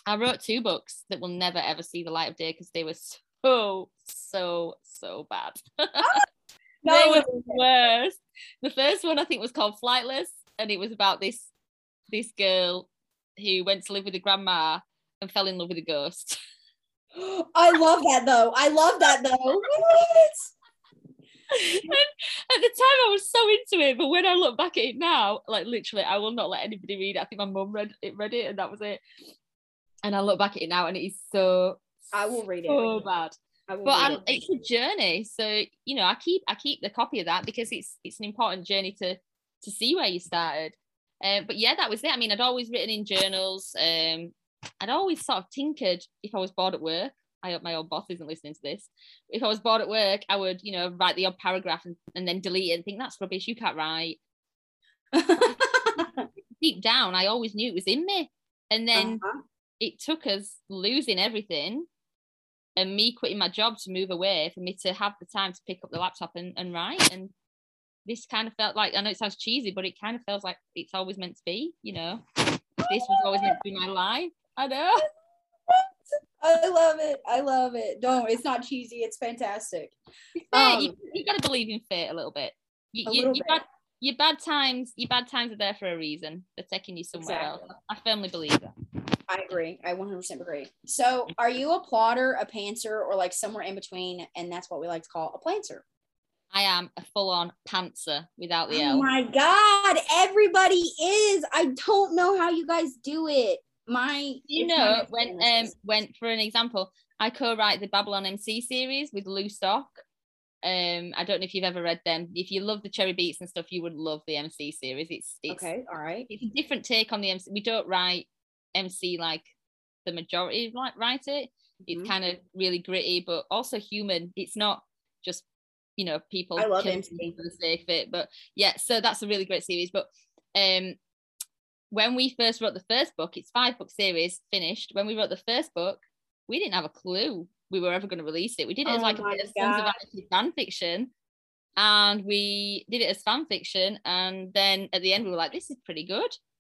I wrote two books that will never ever see the light of day because they were so so so bad. No, oh, [laughs] they were the worst. The first one I think was called Flightless, and it was about this this girl who went to live with a grandma and fell in love with a ghost. [gasps] I love that though. I love that though. [laughs] What? [laughs] at the time I was so into it, but when I look back at it now, like literally, I will not let anybody read it. I think my mum read it, read it, and that was it. And I look back at it now, and it is so I will read it. so bad. I But I'm, it. it's a journey, so you know, I keep I keep the copy of that because it's it's an important journey to to see where you started. Um, but yeah, that was it. I mean, I'd always written in journals. Um, I'd always sort of tinkered if I was bored at work. I hope my old boss isn't listening to this. If I was bored at work, I would, you know, write the odd paragraph and, and then delete it and think that's rubbish. You can't write. [laughs] Deep down, I always knew it was in me. And then Uh-huh. it took us losing everything and me quitting my job to move away for me to have the time to pick up the laptop and, and write. And this kind of felt like I know it sounds cheesy, but it kind of feels like it's always meant to be, you know. This was always meant to be my life. I know. I love it. I love it. Don't. It's not cheesy. It's fantastic. You, Um, you got to believe in fate a little bit. You, A you, little your, bit. bad, your bad times, your bad times are there for a reason. They're taking you somewhere Exactly. else. I firmly believe that. I agree. I 100% agree. So, are you a plotter, a pantser, or like somewhere in between? And that's what we like to call a planter. I am a full-on pantser without the L. Oh my god, everybody is. I don't know how you guys do it. My you know when um when for an example i co-write the babylon mc series with lou stock. Um i don't know if you've ever read them. If you love the cherry beats and stuff you would love the mc series. It's it's okay, all right. it's a different take on the mc we don't write mc like the majority like write it. It's Mhm. kind of really gritty but also human. It's not just you know people I love MC. for the sake of it but yeah so that's a really great series. But um when we first wrote the first book it's five book series finished when we wrote the first book we didn't have a clue we were ever going to release it we did it as Oh like a bit of Sons of Anarchy fan fiction and we did it as fan fiction and then at the end we were like this is pretty good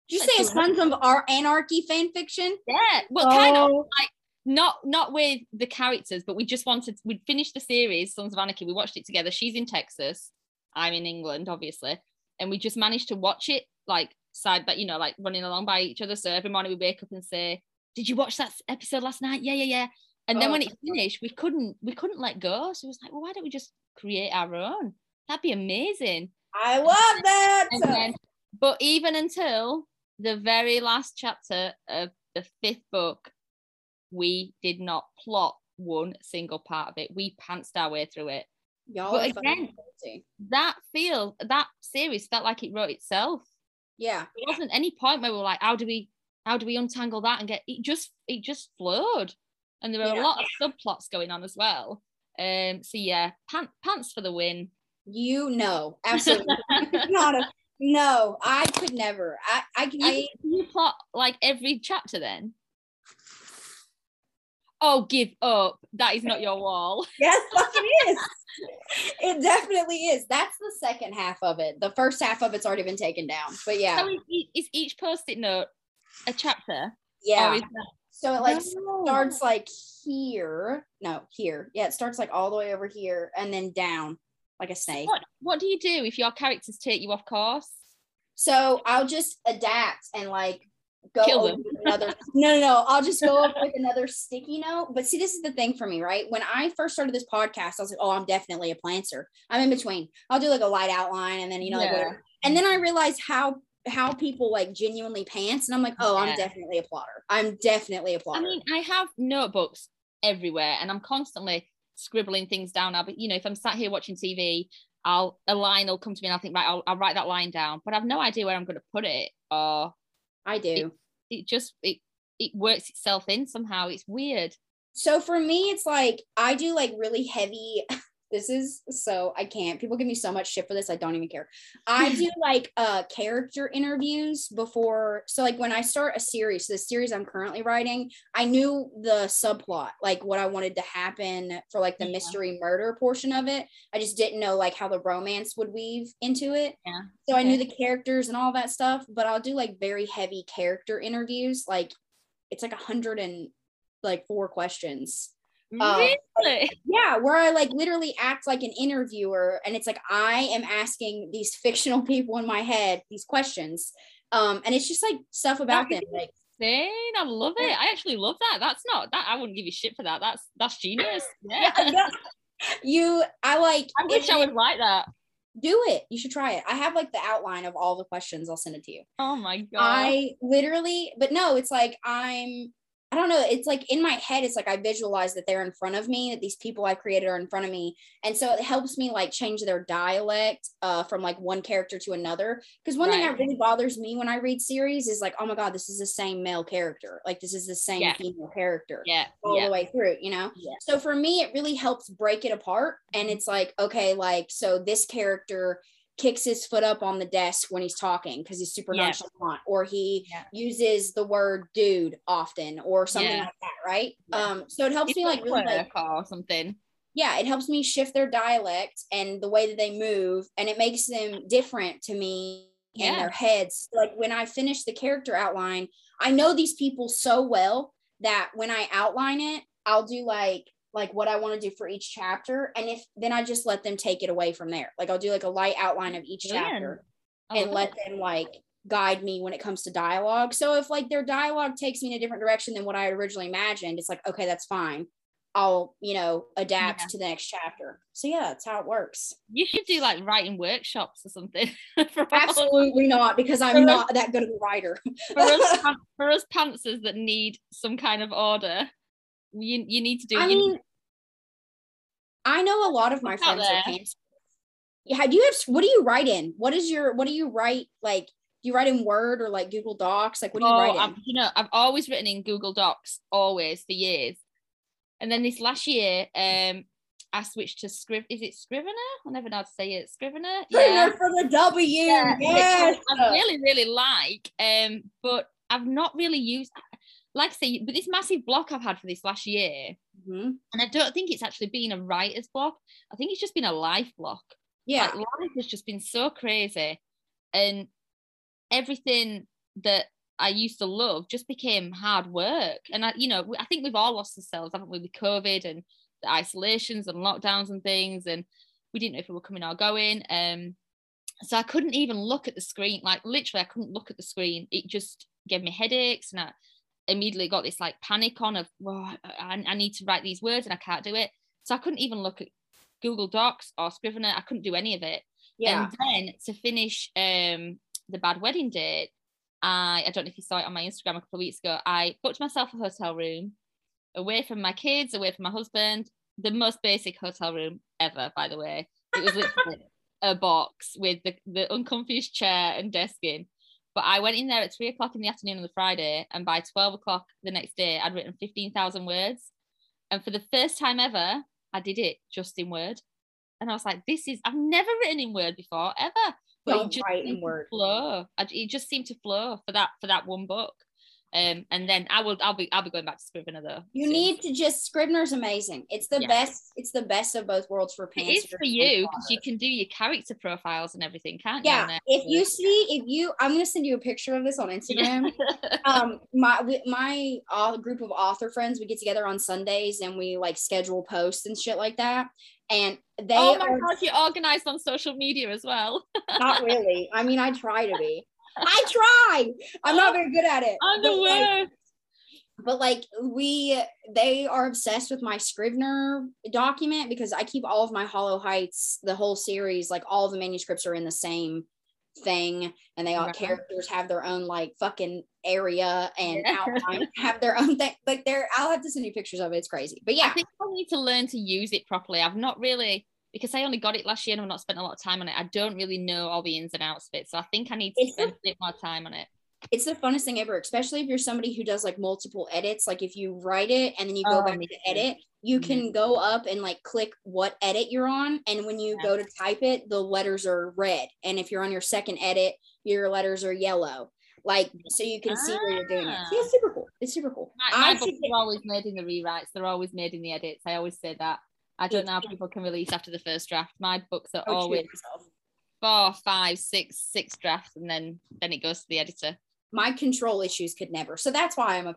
Did you Let's say a Sons of Our Anarchy fan fiction? yeah well kind of oh. like not not with the characters, but we just wanted we'd finished the series Sons of Anarchy. We watched it together. She's in Texas, I'm in England, obviously, and we just managed to watch it like side by you know like running along by each other. So every morning we wake up and say, "Did you watch that episode last night?" Yeah, yeah, yeah. And then Oh. when it finished, we couldn't we couldn't let go. So it was like, well, why don't we just create our own? That'd be amazing. I love that. Then, but even until the very last chapter of the fifth book, we did not plot one single part of it. We pantsed our way through it. Y'all but again- That feel that series felt like it wrote itself. Yeah. There wasn't any point where we were like, how do we how do we untangle that and get it just it just flowed. And there were Yeah. a lot of subplots going on as well. Um so yeah, pant, pants for the win. You know, absolutely not a no. I could never. I I, I you plot like every chapter then? Oh, give up. That is not your wall. [laughs] yes, fucking is. It definitely is. That's the second half of it. The first half of it's already been taken down. But yeah, So is, is each post-it note a chapter? yeah. That- So it like No. starts like here. No, here. Yeah, it starts like all the way over here and then down like a snake. what, what do you do if your characters take you off course? So I'll just adapt and like go Kill them. another. [laughs] No, no, no. I'll just go up [laughs] with another sticky note. But see, this is the thing for me, right? When I first started this podcast, I was like, oh, I'm definitely a planter. I'm in between. I'll do like a light outline and then you know Yeah. whatever. And then I realized how how people like genuinely pants, and I'm like, oh, I'm definitely a plotter. I'm definitely a plotter. I mean, I have notebooks everywhere and I'm constantly scribbling things down now. But you know, if I'm sat here watching TV, I'll a line will come to me and I'll think, right, I'll, I'll write that line down, but I've no idea where I'm going to put it. Or I do. it just it it works itself in somehow. It's weird. So for me, it's like I do like really heavy. This is so I can't. People give me so much shit for this. I don't even care. I [laughs] do like uh character interviews before. So like when I start a series, the series I'm currently writing, I knew the subplot, like what I wanted to happen for like the Yeah. mystery murder portion of it. I just didn't know like how the romance would weave into it. Yeah, So I knew the characters and all that stuff, but I'll do like very heavy character interviews. Like it's like a hundred and like four questions. Um, really? Yeah, where I like literally act like an interviewer and it's like I am asking these fictional [laughs] people in my head these questions. Um, and it's just like stuff about them. Like Insane. I love it. I actually love that. That's not that. I wouldn't give you shit for that. That's that's genius. [laughs] Yeah. yeah, you I like I wish I would like that. do it. You should try it. I have like the outline of all the questions. I'll send it to you. Oh my god. I literally, but no, it's like I'm, I don't know. It's like in my head, it's like I visualize that they're in front of me, that these people I created are in front of me. And so it helps me like change their dialect uh, from like one character to another. Because one thing that really bothers me when I read series is like, oh my God, this is the same male character. Like this is the same Yeah. female character yeah. all Yeah. the way through, you know? Yeah. So for me, it really helps break it apart. And it's like, okay, like, so this character kicks his foot up on the desk when he's talking because he's super Yeah. nonchalant, or he Yeah. uses the word dude often, or something Yeah. like that, right? Um, so it helps It's me like really like or something. yeah, it helps me shift their dialect and the way that they move, and it makes them different to me in their heads. Like when I finish the character outline, I know these people so well that when I outline it, I'll do like like what I want to do for each chapter, and if then I just let them take it away from there. Like I'll do like a light outline of each chapter and let it. them like guide me when it comes to dialogue. So if like their dialogue takes me in a different direction than what I originally imagined, it's like okay, that's fine. I'll you know adapt Yeah. to the next chapter. So yeah, that's how it works. You should do like writing workshops or something. [laughs] Absolutely not, because I'm For- not that good of a writer. for us [laughs] for us pantsers that need some kind of order. You you need to do. I mean, I know a lot of my friends are there? Yeah, do you have what do you write in? What is your what do you write like? Do you write in Word or like Google Docs? Like what do you oh, write in? I've, you know, I've always written in Google Docs, always for years. And then this last year, um, I switched to Scriv. Is it Scrivener? I never know how to say it. Scrivener. Printer for the W. Yeah, yes. I, really, really like. Um, but I've not really used, like I say, with this massive block I've had for this last year, Mhm. and I don't think it's actually been a writer's block. I think it's just been a life block. Yeah. Like life has just been so crazy, and everything that I used to love just became hard work. And I, you know, I think we've all lost ourselves, haven't we, with COVID and the isolations and lockdowns and things, and we didn't know if we were coming or going. Um, so I couldn't even look at the screen. Like literally, I couldn't look at the screen. It just gave me headaches, and I immediately got this like panic on of, well, I, I need to write these words and I can't do it. So I couldn't even look at Google Docs or Scrivener. I couldn't do any of it. Yeah. And then to finish um, the bad wedding date, I I don't know if you saw it on my Instagram a couple of weeks ago. I booked myself a hotel room away from my kids, away from my husband. The most basic hotel room ever, by the way. It was literally [laughs] a box with the, the uncomfiest chair and desk in. But I went in there at three o'clock in the afternoon on the Friday, and by 12 o'clock the next day, I'd written 15,000 words. And for the first time ever, I did it just in Word. And I was like, this is, I've never written in Word before, ever. But Don't it just write in Word. Flow. It just seemed to flow for that for that one book. Um, and then I will I'll be I'll be going back to Scrivener though. You soon. need to just Scrivener's amazing. It's the Yeah. best. It's the best of both worlds for It is for you because you can do your character profiles and everything, can't you? Yeah. If you see, if you, I'm gonna send you a picture of this on Instagram. [laughs] um my we- my uh, group of author friends we get together on sundays and we like schedule posts and shit like that and they oh my are god, you're organized on social media as well. not [laughs] really i mean i try to be i try i'm not very good at it I'm but, the like, worst. but like we they are obsessed with my scrivener document because i keep all of my hollow heights the whole series like all the manuscripts are in the same thing and they all Right. characters have their own like fucking area and outline [laughs] have their own thing like they're i'll have to send you pictures of it it's crazy but yeah I think I need to learn to use it properly. I've not really because I only got it last year and I've not spent a lot of time on it. I don't really know all the ins and outs of it. So I think I need to spend a bit more time on it. it's the funnest thing ever especially if you're somebody who does like multiple edits like if you write it and then you go Oh, back to edit you Mhm. can go up and like click what edit you're on and when you Yeah. go to type it the letters are red and if you're on your second edit your letters are yellow like so you can see where you're doing it Ah. yeah, it's super cool it's super cool My, my I books are always made in the rewrites. They're always made in the edits. I always say that. I don't know how people can release after the first draft. My books are oh, always four, five, six, six drafts, and then then it goes to the editor. my control issues could never so that's why i'm a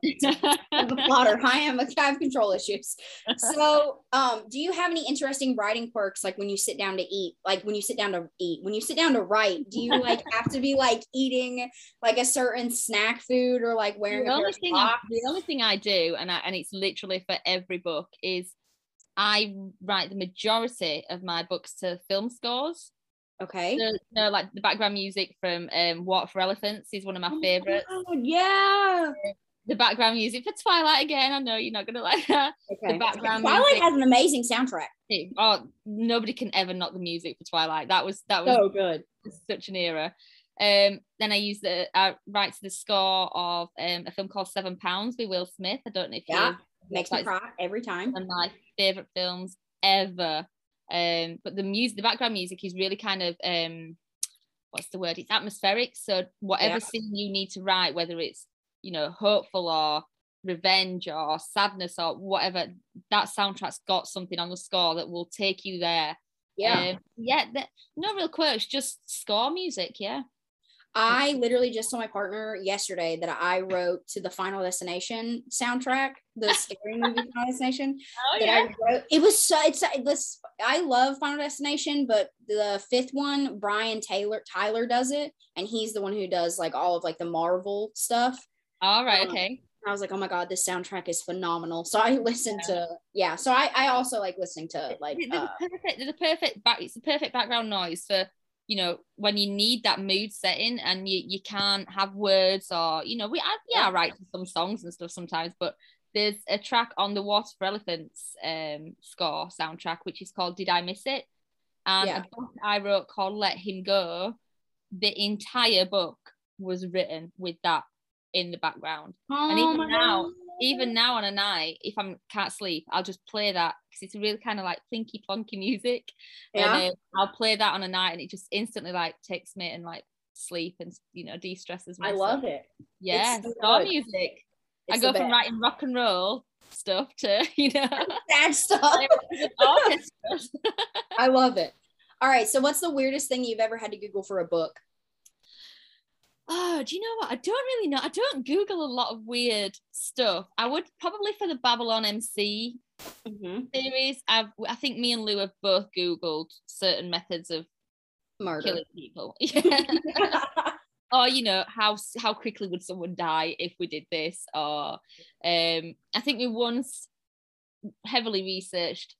I'm a plotter i am a I have control issues. So um do you have any interesting writing quirks like when you sit down to eat like when you sit down to eat when you sit down to write do you like [laughs] have to be like eating like a certain snack food or like wearing the a only thing I, the only thing I do, and I, and it's literally for every book, is I write the majority of my books to film scores. okay So, no, like the background music from um, Water for Elephants is one of my Oh favorites. God, yeah The background music for Twilight again. I know you're not gonna [laughs] like that. okay background twilight music. has an amazing soundtrack Oh, nobody can ever knock the music for Twilight. That was that was so good such an era. Um, then I use the I write to the score of um, a film called Seven Pounds with Will Smith. I don't know if Yeah, you makes me cry every time of my favorite films ever. Um, but the music, the background music is really kind of um, what's the word? It's atmospheric. So whatever Yeah. scene you need to write, whether it's you know hopeful or revenge or sadness or whatever, that soundtrack's got something on the score that will take you there. yeah Um, yeah. th- no real quotes, just score music. Yeah. I literally just told my partner yesterday that I wrote to the Final Destination soundtrack, the [laughs] scary movie Final Destination. Oh That I wrote. It was so it's this. I love Final Destination, but the fifth one, Brian Taylor Tyler does it, and he's the one who does like all of like the Marvel stuff. All right. Um, Okay. I was like, oh my god, this soundtrack is phenomenal. So I [laughs] listened to yeah. So I I also like listening to like the uh, perfect. The perfect back. It's the perfect background noise for you know when you need that mood setting and you you can't have words or you know we I, yeah I write some songs and stuff sometimes but there's a track on the Water for Elephants um score soundtrack which is called Did I Miss It and Yeah. a book I wrote called Let Him Go the entire book was written with that in the background oh even now-. Even now on a night if I'm can't sleep I'll just play that because it's really kind of like plinky plonky music yeah. and uh, I'll play that on a night and it just instantly like takes me and like sleep and you know de-stresses me I love it. yeah It's so good. music I go from writing rock and roll stuff to [laughs] you know sad stuff. [laughs] [laughs] I love it. All right. So, what's the weirdest thing you've ever had to Google for a book? Oh do you know what I don't really know I don't google a lot of weird stuff I would probably for the Babylon MC Mm-hmm. series I've I think me and Lou have both googled certain methods of Murder. killing people [laughs] [laughs] yeah or you know how how quickly would someone die if we did this or um i think we once heavily researched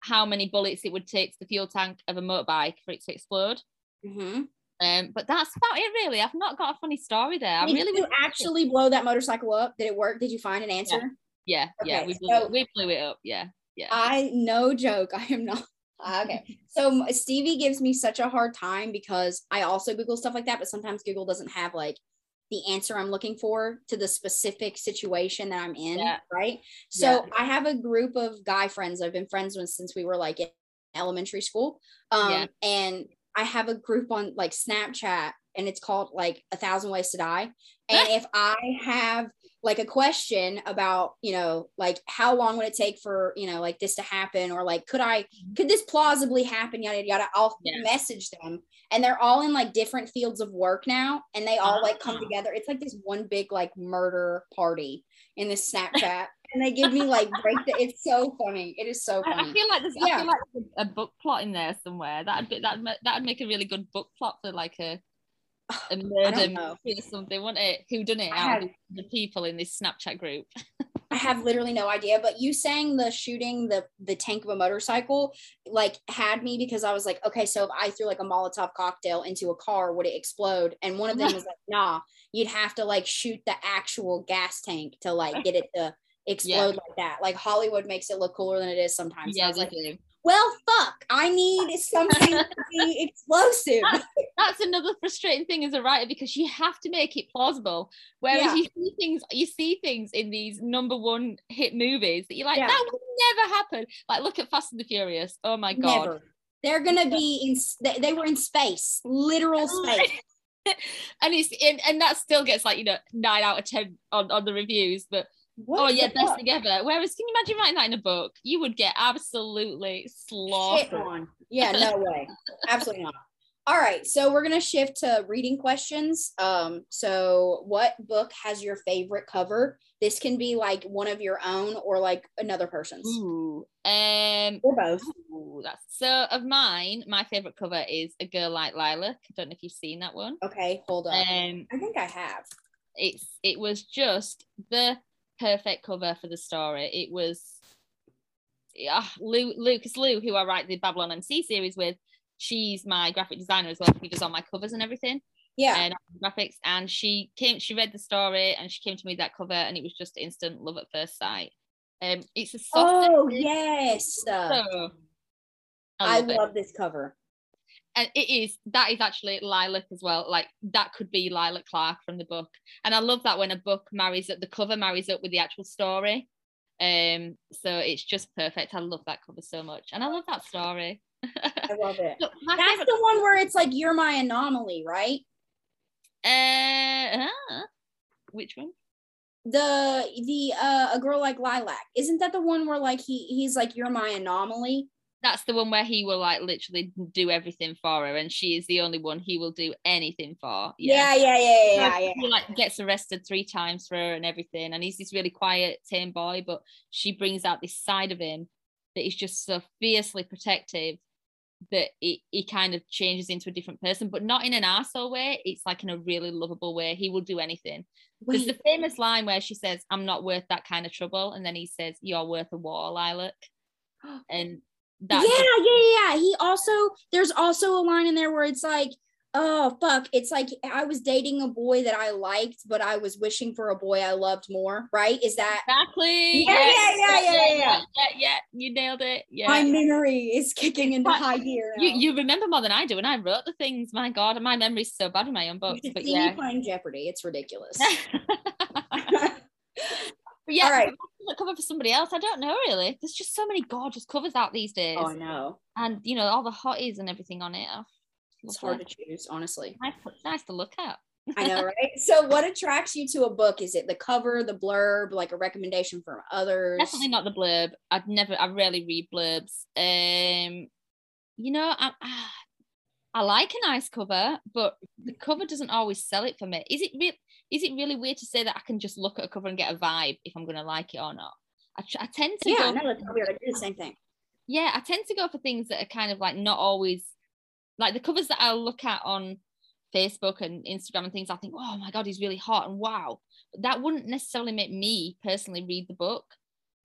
how many bullets it would take to the fuel tank of a motorbike for it to explode. Mm-hmm. Um, but that's about it, really. I've not got a funny story there. I Did really you actually blow that motorcycle up? Did it work? Did you find an answer? yeah, yeah, Okay, we blew, so- it, we blew it up. Yeah, yeah. I no joke. I am not. [laughs] Okay. So Stevie gives me such a hard time because I also Google stuff like that, but sometimes Google doesn't have like the answer I'm looking for to the specific situation that I'm in. Yeah. Right. So Yeah. I have a group of guy friends I've been friends with since we were like in elementary school. Um, Yeah. and I have a group on like Snapchat and it's called like a thousand ways to die. [laughs] And if I have like a question about, you know, like how long would it take for, you know, like this to happen or like could I could this plausibly happen yada yada, yada I'll Yeah. message them and they're all in like different fields of work now and they all like come Ah. together. It's like this one big like murder party in this Snapchat [laughs] and they give me like break the, it's so funny. It is so I, I funny. feel like there's I Yeah. feel like there's a, book plot in there somewhere. That'd be that that'd make a really good book plot for like a [sighs] a murder mystery or something, wouldn't it? Who done it I out had- the people in this Snapchat group? [laughs] I have literally no idea, but you saying the shooting the the tank of a motorcycle like had me because I was like, okay, so if I threw like a Molotov cocktail into a car, would it explode? And one of them [laughs] was like, nah, you'd have to like shoot the actual gas tank to like get it to explode like that. Like Hollywood makes it look cooler than it is sometimes. So yeah, was like, do. well, fuck, I need something to be [laughs] explosive. That's another frustrating thing as a writer because you have to make it plausible. Whereas Yeah. you see things, you see things in these number one hit movies that you're like, Yeah. that would never happen. Like, look at Fast and the Furious. Oh my god. Never. They're gonna be in. They, they were in space, literal space. [laughs] and it's and, and that still gets like you know nine out of ten on, on the reviews but What oh yeah best thing ever whereas can you imagine writing that in a book you would get absolutely slaughtered on. Yeah, no [laughs] way. Absolutely not. All right, so we're gonna shift to reading questions. Um, so what book has your favorite cover? This can be like one of your own or like another person's. Ooh. um Or both. ooh, that's so of mine my favorite cover is a girl like lilac i don't know if you've seen that one Okay, hold on. um I think I have. it's it was just the perfect cover for the story. It was yeah, Lou Lucas Lou, who I write the Babylon MC series with. She's my graphic designer as well. She does all my covers and everything Yeah. and graphics. And she came, she read the story and she came to me that cover, and it was just instant love at first sight. Um, it's a soft. oh yes. So I love it. love this cover. And it is that is actually lilac as well like that could be lilac clark from the book and i love that when a book marries up the cover marries up with the actual story um so it's just perfect i love that cover so much and i love that story I love it. Look, That's favorite the one where it's like you're my anomaly, right? uh, huh? which one The the uh a girl like lilac. Isn't that the one where like he he's like you're my anomaly? That's the one where he will like literally do everything for her and she is the only one he will do anything for Yeah, yeah, yeah, yeah, yeah. He like gets arrested three times for her and everything, and he's this really quiet, tame boy. But she brings out this side of him that is just so fiercely protective that it, he kind of changes into a different person, but not in an arsehole way. It's like in a really lovable way. He will do anything. There's the famous line where she says, "I'm not worth that kind of trouble," and then he says, "You're worth a war, Lilac." [gasps] And yeah, that yeah, yeah, yeah. He also there's also a line in there where it's like, oh fuck, it's like I was dating a boy that I liked, but I was wishing for a boy I loved more. Right? Is that exactly. Yeah, yes, yeah, yeah, yeah, yeah. yeah, yeah, yeah. You nailed it. Yeah. my memory is kicking into But high gear? You now. you remember more than I do, and I wrote the things. My God, my memory's so bad with my own You books. should But see yeah, me playing Jeopardy. It's ridiculous. [laughs] [laughs] yeah, All right. Cover for somebody else. I don't know really. There's just so many gorgeous covers out these days, oh, I know. and you know all the hotties and everything on it. Oh, It's hard to choose, honestly. nice, nice to look at. I know, [laughs] right? So, what attracts you to a book? Is it the cover, the blurb, like a recommendation from others? Definitely not the blurb. I'd never. I rarely read blurbs. Um, you know, I, I like a nice cover, but the cover doesn't always sell it for me. Is it real? Is it really weird to say that I can just look at a cover and get a vibe if I'm going to like it or not? I, I tend to Yeah, go. no, weird. I do the same thing. yeah, I tend to go for things that are kind of like not always like the covers that I'll look at on Facebook and Instagram and things. I think, oh my god, he's really hot and wow. But that wouldn't necessarily make me personally read the book.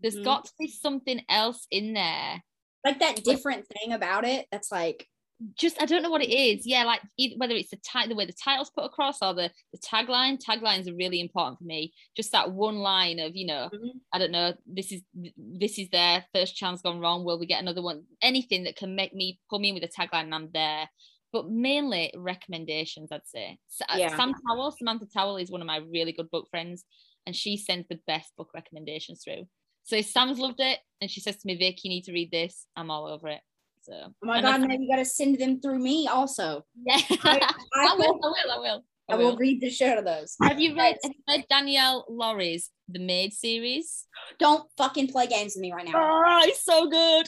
There's Mhm. got to be something else in there like that different thing about it that's like just I don't know what it is. Yeah, like either, whether it's the ti- the way the title's put across or the the tagline. Taglines are really important for me. Just that one line of you know, Mhm. I don't know. This is this is their first chance gone wrong. Will we get another one? Anything that can make me pull me in with a tagline, and I'm there. But mainly recommendations, I'd say. Uh, Yeah. Sam Towle, Samantha Towle is one of my really good book friends, and she sends the best book recommendations through. So if Sam's loved it, and she says to me, "Vic, you need to read this," I'm all over it. So oh my god now you gotta send them through me also yeah, I, I [laughs] will, will, I will, I will. I will read the share of those Have you read, have you read Danielle Lori's The Made series? don't fucking play games with me right now ah, Oh, it's so good.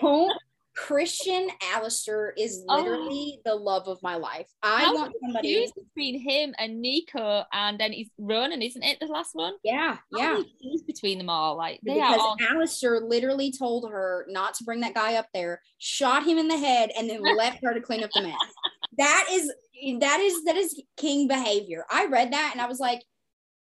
don't Christian Allister is Oh. literally the love of my life. I How want somebody. Between him and Nico, and then he's running, isn't it? The last one. Yeah, How yeah. between them all. Like they are Because. Allister literally told her not to bring that guy up there, shot him in the head, and then [laughs] left her to clean up the mess. That is that is that is king behavior. I read that and I was like,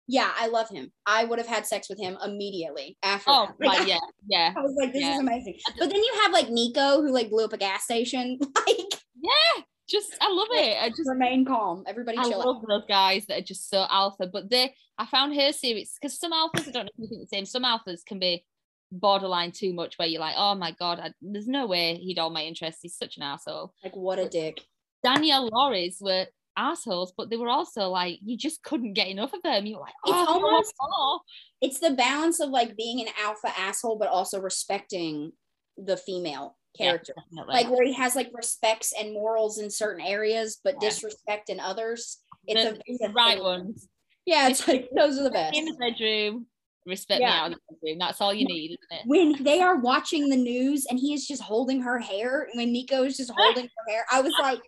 yeah, I love him. I would have had sex with him immediately after. Oh. Like, yeah, yeah, [laughs] I was like, this Yeah. is amazing. But then you have like Nico who like blew up a gas station. [laughs] Like, yeah. Just I love it. I just remain calm. Everybody I chill. out. love those guys that are just so alpha. But they, I found her series because some alphas, I don't know if you think the same. Some alphas can be borderline too much, where you're like, oh my god, I, there's no way he'd all my interest. He's such an asshole. Like, what a dick. Danielle Lori's were assholes, but they were also like you just couldn't get enough of them. You're like, It's oh, almost- oh. It's the balance of like being an alpha asshole, but also respecting the female character. definitely. like where he has like respects and morals in certain areas, but Yeah. disrespect in others. It's the, a, it's a right ones. Yeah, it's like those are the best. In the bedroom, respect me Yeah. out of the bedroom. That's all you need, isn't it? When they are watching the news and he is just holding her hair, and when Nico is just holding her hair, I was like,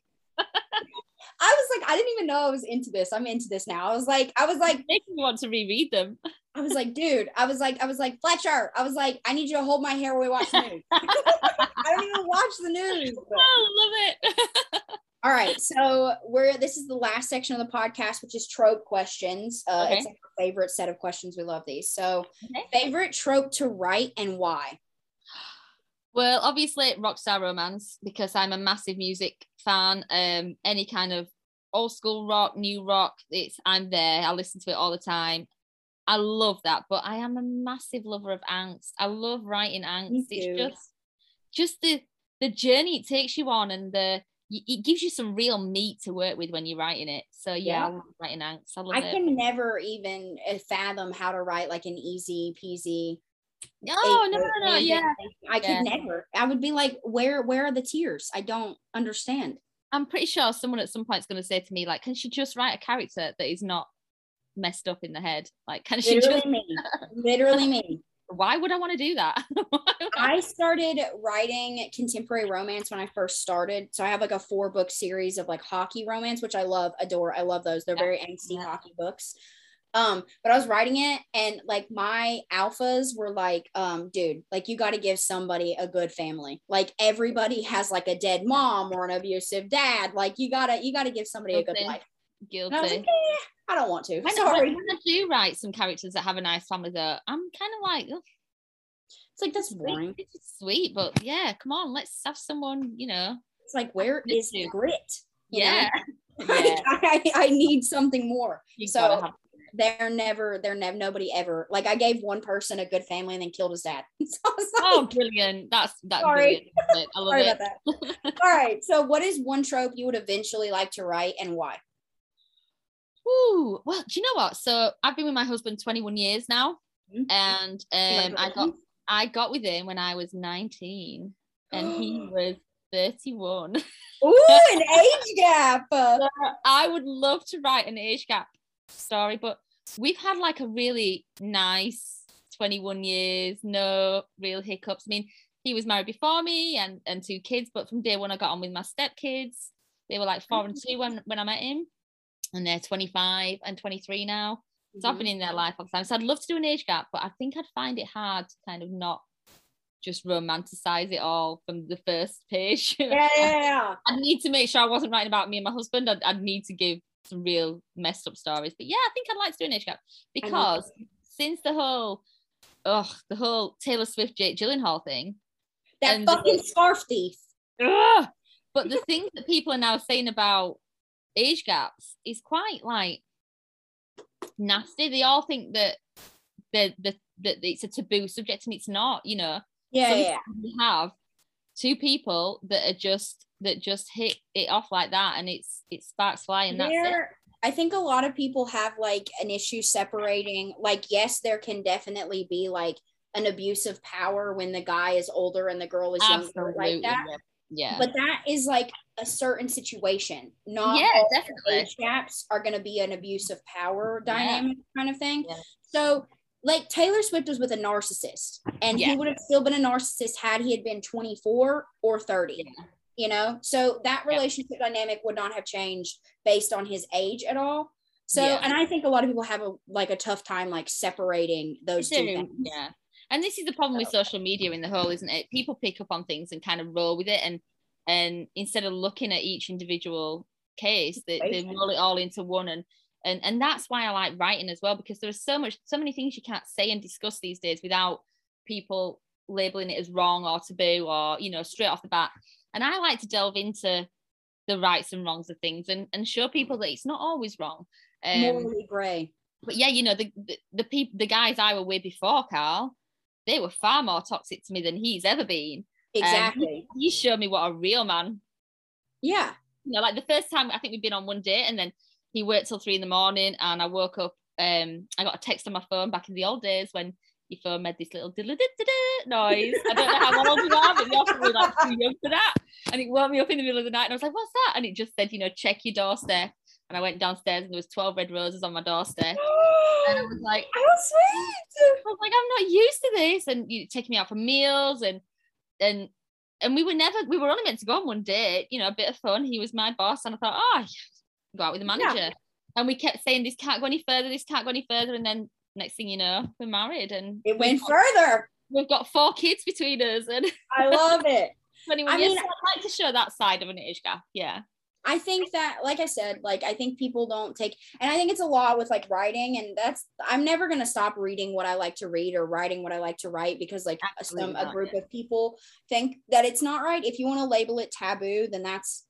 I was like, I didn't even know I was into this. I'm into this now. I was like, I was like, Making me want to reread them. I was like, dude, I was like, I was like, Fletcher, I was like, I need you to hold my hair while we watch the news. [laughs] I don't even watch the news. [laughs] Oh, love it. [laughs] All right, so we're this is the last section of the podcast, which is trope questions. Uh, Okay. It's like our favorite set of questions. We love these. So, Okay. favorite trope to write and why? Well, obviously rockstar romance because I'm a massive music fan. Um, any kind of old school rock, new rock, it's I'm there. I listen to it all the time. I love that, but I am a massive lover of angst. I love writing angst. It's just just the the journey it takes you on and the it gives you some real meat to work with when you're writing it. So yeah, I Yeah. writing angst. I I it. can never even uh, fathom how to write like an easy peasy. No, no, no, no, yeah. I could Yeah. never. I would be like, where, where are the tears? I don't understand. I'm pretty sure someone at some point is going to say to me, like, can she just write a character that is not messed up in the head? Like, can she Literally just, me. [laughs] Literally me. why would I want to do that? [laughs] I started writing contemporary romance when I first started. So I have like a four book series of like hockey romance, which I love, adore. I love those. They're Yeah. very angsty Yeah. hockey books. Um, but I was writing it and like my alphas were like, um, dude, like you got to give somebody a good family. Like everybody has like a dead mom or an abusive dad. Like you gotta, you gotta give somebody a good life. Guilty. I like, eh, I don't want to. When, Sorry. when I do write some characters that have a nice family, though, I'm kind of like, "Ugh, It's like that's boring. Is sweet, but yeah, come on, let's have someone, you know. It's like where is the grit? You know? Yeah. [laughs] Yeah. I, I need something more. You So, they're never they're never nobody ever like I gave one person a good family and then killed his dad. [laughs] So was like, Oh, brilliant. That's that's Sorry. brilliant. I [laughs] love sorry it. about that. All right. So what is one trope you would eventually like to write and why? Ooh, well, do you know what? So I've been with my husband 21 years now, Mhm. and um, I got I got with him when I was 19, and he [gasps] was 31. Ooh, an [laughs] age gap. So I would love to write an age gap story, but we've had like a really nice 21 years, no real hiccups. I mean, he was married before me and and two kids, but from day one I got on with my stepkids. They were like four and two when when I met him, and they're 25 and 23 now. So I've been in their life all the time. So I'd love to do an age gap, but I think I'd find it hard to kind of not just romanticize it all from the first page. [laughs] yeah, yeah, yeah. I'd need to make sure I wasn't writing about me and my husband. I'd, I'd need to give some real messed up stories. But yeah, I think I'd like to do an age gap because since the whole, oh, the whole Taylor Swift Jake Gyllenhaal thing, That fucking scarf thief. Ugh. But the things that people are now saying about age gaps is quite like nasty. They all think that the the that it's a taboo subject and it's not. You know, Yeah, yeah. we have two people that are just that just hit it off like that, and it's it sparks fly, and that's it. I think a lot of people have like an issue separating. Like, yes, there can definitely be like an abuse of power when the guy is older and the girl is younger, like that. yeah. yeah. But that is like a certain situation. Not Yeah, all definitely. age gaps are going to be an abuse of power Yeah. dynamic kind of thing. Yeah. So, like Taylor Swift was with a narcissist, and Yeah. he would have still been a narcissist had he had been 24 or 30. Yeah. You know, so that Yeah. relationship dynamic would not have changed based on his age at all. So, Yeah. and I think a lot of people have a like a tough time like separating those two things. Yeah. And this is the problem with social media in the whole, isn't it? People pick up on things and kind of roll with it and and instead of looking at each individual case, they, they roll it all into one and and and that's why I like writing as well, because there's so much so many things you can't say and discuss these days without people labeling it as wrong or taboo or you know, straight off the bat. And I like to delve into the rights and wrongs of things and, and show people that it's not always wrong. Um, Morally gray. but yeah, you know, the the, the people the guys I were with before Carl, they were far more toxic to me than he's ever been. Um, Exactly. he, he showed me what a real man. yeah. You know, like the first time I think we'd been on one date and then he worked till three in the morning and I woke up, um, I got a text on my phone back in the old days when your phone made this little noise. I don't know how old you are, but you're probably like too young for that. And it woke me up in the middle of the night and I was like, what's that? And it just said, you know, check your doorstep. And I went downstairs and there was 12 red roses on my doorstep. [gasps] And I was like, How sweet. I was like, I'm not used to this. And you taking me out for meals and and and we were never we were only meant to go on one date, you know, a bit of fun. He was my boss, and I thought, oh, go out with the manager. And we kept saying this can't go any further, this can't go any further. And then next thing you know, we're married and It went got, further. we've got four kids between us and I love it. 21 I mean- So like to show that side of an age gap. Yeah. I think that, like I said, like I think people don't take, and I think it's a lot with like writing, and that's I'm never gonna stop reading what I like to read or writing what I like to write because like some a group yeah. of people think that it's not right. If you want to label it taboo, then that's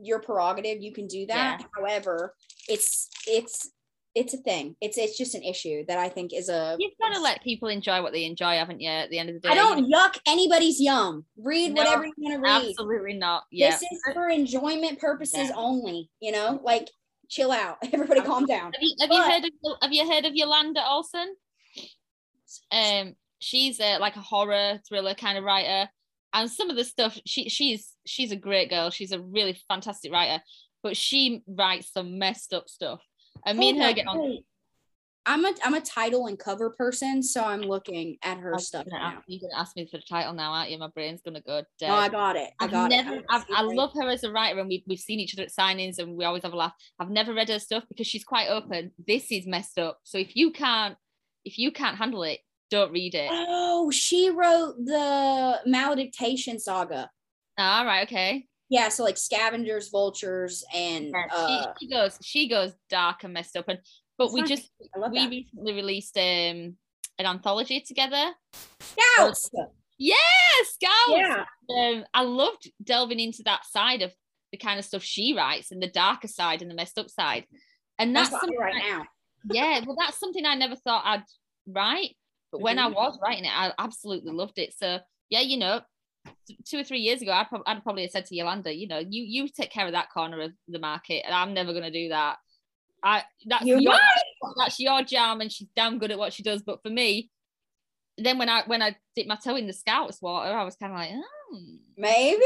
your prerogative. You can do that. However, it's it's it's a thing. It's it's just an issue that I think is a. You've got to let people enjoy what they enjoy, haven't you? At the end of the day, I don't yuck anybody's yum. Read No, whatever you want to read. Absolutely not. Yeah. This is for enjoyment purposes Yeah. only. You know, like chill out. [laughs] Everybody, calm down. Have you, have you heard of have you heard of Yolanda Olson? Um, she's a, like a horror thriller kind of writer, and some of the stuff she she's she's a great girl. She's a really fantastic writer, but she writes some messed up stuff. And me and her get on. I'm a I'm a title and cover person, so I'm looking at her stuff now. ask- You're gonna ask me for the title now, aren't you? My brain's gonna go dead. No, I got it. I I've got never, it. I've, I love her as a writer, and we, we've seen each other at signings, and we always have a laugh. I've never read her stuff because she's quite open. This is messed up. So if you can't, if you can't handle it, don't read it. Oh, she wrote the Malediction saga. All right, okay. Yeah, so like scavengers, vultures, and Yeah, uh, she, she goes, she goes dark and messed up, and but we just I we that. recently released um an anthology together. Scouts. Yes, Scouts. Yeah, um, I loved delving into that side of the kind of stuff she writes and the darker side and the messed up side. And that's that's, something right I- now. yeah, well, that's something I never thought I'd write. But when I Mhm. was writing it, I absolutely loved it. So yeah, you know, two or three years ago, I'd, prob- I'd probably have said to Yolanda, you know, you you take care of that corner of the market, and I'm never gonna do that. I that's You your that's your jam, and she's damn good at what she does. But for me, then when I when I dipped my toe in the scouts water, I was kind of like, oh, Maybe.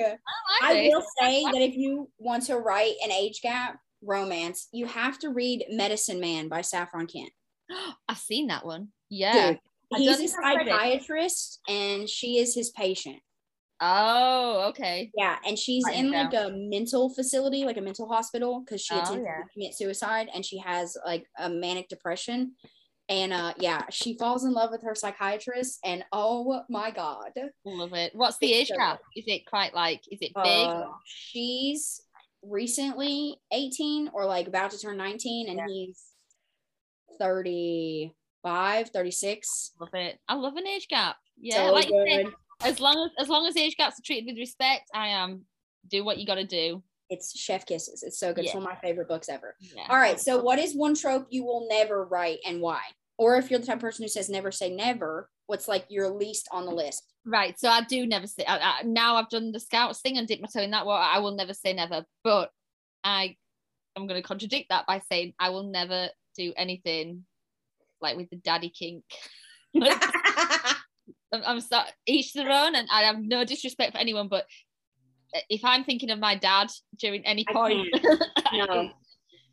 I, like I will say that if you want to write an age gap romance, you have to read Medicine Man by Saffron Kent. [gasps] I've seen that one. Yeah. Dude, he's a think I've read it. psychiatrist and she is his patient. Oh, okay. Yeah, and she's in like a mental facility, like a mental hospital, because she Oh, attempted yeah. to commit suicide and she has like a manic depression. And uh yeah, she falls in love with her psychiatrist, and oh my god. Love it. What's the age gap? Is it quite like? Is it big? Uh, she's recently 18 or like about to turn 19, and Yeah. he's 35, 36. love it. I love an age gap. Yeah, So like you said, as long as as long as age gaps are treated with respect, I am do what you got to do. It's Chef Kisses. It's so good. It's one of my favorite books ever. Yeah. All right. So, what is one trope you will never write and why? Or if you're the type of person who says never say never, what's like your least on the list? Right. So I do never say. I, I, now I've done the scouts thing and dipped my toe in that water. I will never say never. But I am going to contradict that by saying I will never do anything like with the daddy kink. [laughs] [laughs] I'm, I'm sorry, each their own, and I have no disrespect for anyone, but if I'm thinking of my dad during any point, [laughs] No.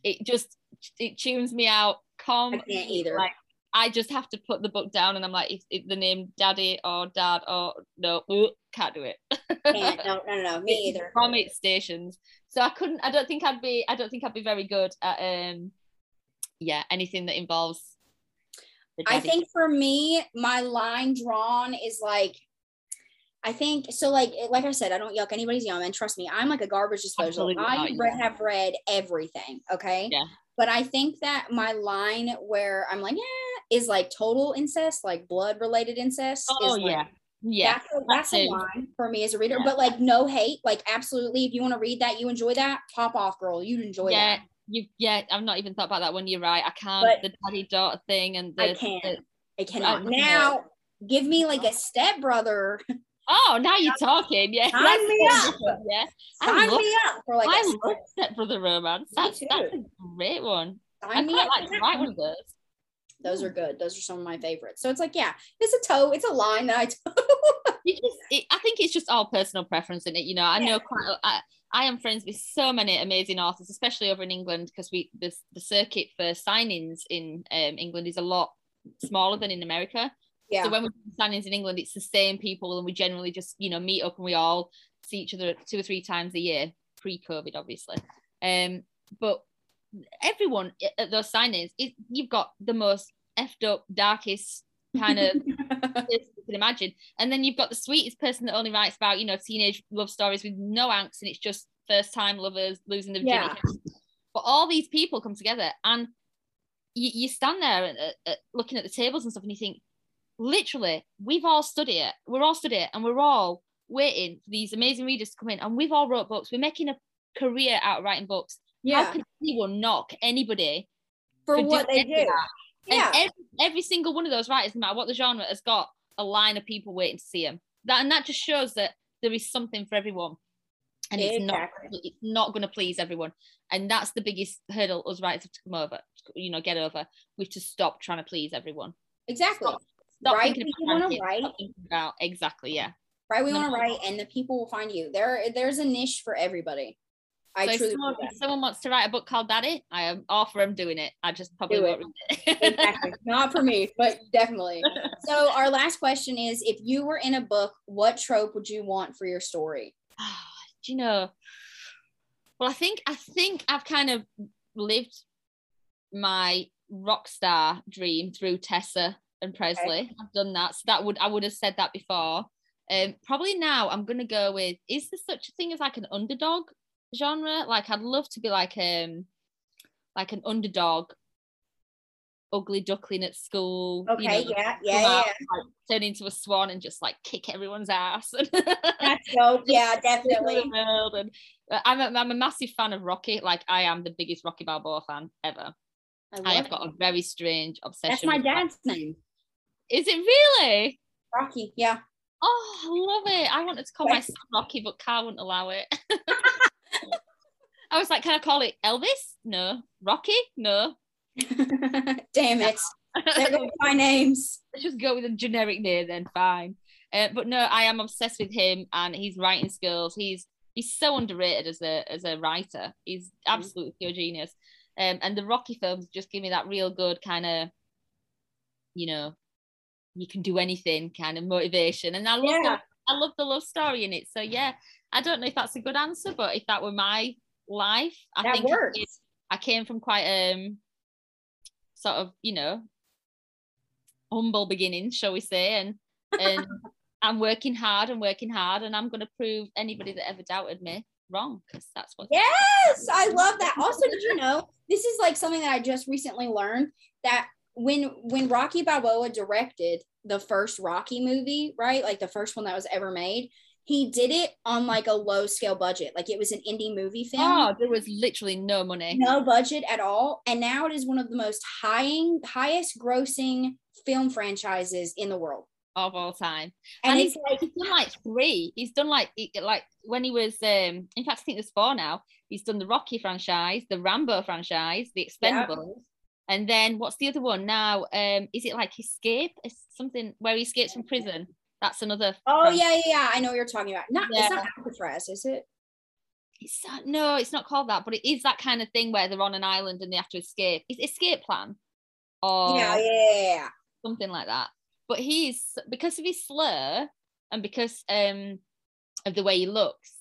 it, just it tunes me out. Calm. I can't either. Like I just have to put the book down, and I'm like, if, if the name daddy or dad or no, ooh, can't do it. No, no, no. Me either. From its stations, so I couldn't. I don't think I'd be. I don't think I'd be very good at um, yeah, anything that involves. I think for me, my line drawn is like, I think so. Like, like I said, I don't yuck anybody's yum, and trust me, I'm like a garbage disposal. I re- yeah. have read everything. Okay. Yeah. But I think that my line where I'm like, yeah, is like total incest, like blood related incest. Oh is like, yeah, yeah. That's a, that's a line for me as a reader, Yeah. but like no hate, like absolutely. If you want to read that, you enjoy that, pop off, girl. You'd enjoy yeah, that. You yeah. I've not even thought about that one. You're right. I can't. But- the daddy daughter thing and the, I can't. the- I cannot. know. Now, give me like a oh. stepbrother. oh, now you're talking. Yeah, Sign me up. different, Yeah, I Sign love, me up for like I a love stepbrother romance. That's, that's a great one. I sign me quite up. like to write one. one of those. Those are good. Those are some of my favorites. So it's like, yeah, it's a toe. It's a line that I [laughs] toe. You just, it, I think it's just all personal preference in it. You know, I Yeah. know quite. a- I, I am friends with so many amazing authors, especially over in England, because we the the circuit for signings in um, England is a lot smaller than in America. yeah. So when we do signings in England, it's the same people, and we generally just you know meet up and we all see each other two or three times a year, pre-COVID, obviously. Um, but everyone at those signings, it, you've got the most effed up, darkest kind of [laughs] can imagine, and then you've got the sweetest person that only writes about you know teenage love stories with no angst, and it's just first time lovers losing their virginity. But all these people come together, and you, you stand there and, uh, looking at the tables and stuff, and you think, literally, we've all stood here, we're all stood here, and we're all waiting for these amazing readers to come in, and we've all wrote books. We're making a career out of writing books. How yeah. can anyone knock anybody For for what they doing any of do. that? Yeah. And every, every single one of those writers, no matter what the genre, has got a line of people waiting to see him. That and that just shows that there is something for everyone, and it's not it's not going to please everyone. And that's the biggest hurdle us writers have to come over, you know, get over. We have to stop trying to please everyone. Exactly. Stop, stop Write thinking about wanna write. stop thinking about exactly, yeah. Right. We want to write, and the people will find you. There, there's a niche for everybody. I so truly someone, if someone wants to write a book called Daddy, I am all for them doing it. I just probably Do won't read it. [laughs] exactly. Not for me, but definitely. [laughs] So our last question is: If you were in a book, what trope would you want for your story? [sighs] do you know well i think i think i've kind of lived my rock star dream through tessa and presley i've done that so that would i would have said that before um probably now i'm gonna go with is there such a thing as like an underdog genre like i'd love to be like um like an underdog ugly duckling at school you Okay. know, yeah. Yeah. Yeah. out, yeah. like, turn into a swan and just like kick everyone's ass [laughs] That's dope. Yeah. Definitely. And uh, I'm a, I'm a massive fan of Rocky. Like I am the biggest Rocky Balboa fan ever. I, I have love got a very strange obsession. That's my with dad's name, Is it really? Rocky. Yeah. Oh, I love it. I wanted to call my son Rocky, but Carl wouldn't allow it. [laughs] I was like, can I call it Elvis? No. Rocky? No. [laughs] Damn it. [laughs] My names. Let's just go with a generic name then. Fine. Uh, but no, I am obsessed with him and his writing skills. He's he's so underrated as a as a writer. He's absolutely pure genius. Um, and the Rocky films just give me that real good kind of, you know, you can do anything kind of motivation. And I love Yeah. the, I love the love story in it. So yeah, I don't know if that's a good answer, but if that were my life, I That think I works. came- I came from quite um sort of, you know, humble beginnings, shall we say, and and [laughs] I'm working hard and working hard, and I'm going to prove anybody that ever doubted me wrong because that's what. Yes, I love that. Also, did you know this is like something that I just recently learned that when when Rocky Balboa directed, the first Rocky movie, right? Like the first one that was ever made. He did it on like a low scale budget. Like it was an indie movie film. Oh, there was literally no money. No budget at all. And now it is one of the most high, highest grossing film franchises in the world. Of all time. And, And, he's, like he's done like three. He's done like like when he was um in fact I think there's four now. He's done the Rocky franchise, the Rambo franchise, the Yeah. Expendables. And then what's the other one now? Um, is it like Escape? It's something where he escapes from prison. That's another. Oh yeah, yeah, yeah. I know what you're talking about. Not Yeah. it's not Alcatraz, is it? It's not, no, it's not called that, but it is that kind of thing where they're on an island and they have to escape. It's Escape Plan, or Yeah, yeah, yeah, yeah. something like that. But he's because of his slur and because um of the way he looks,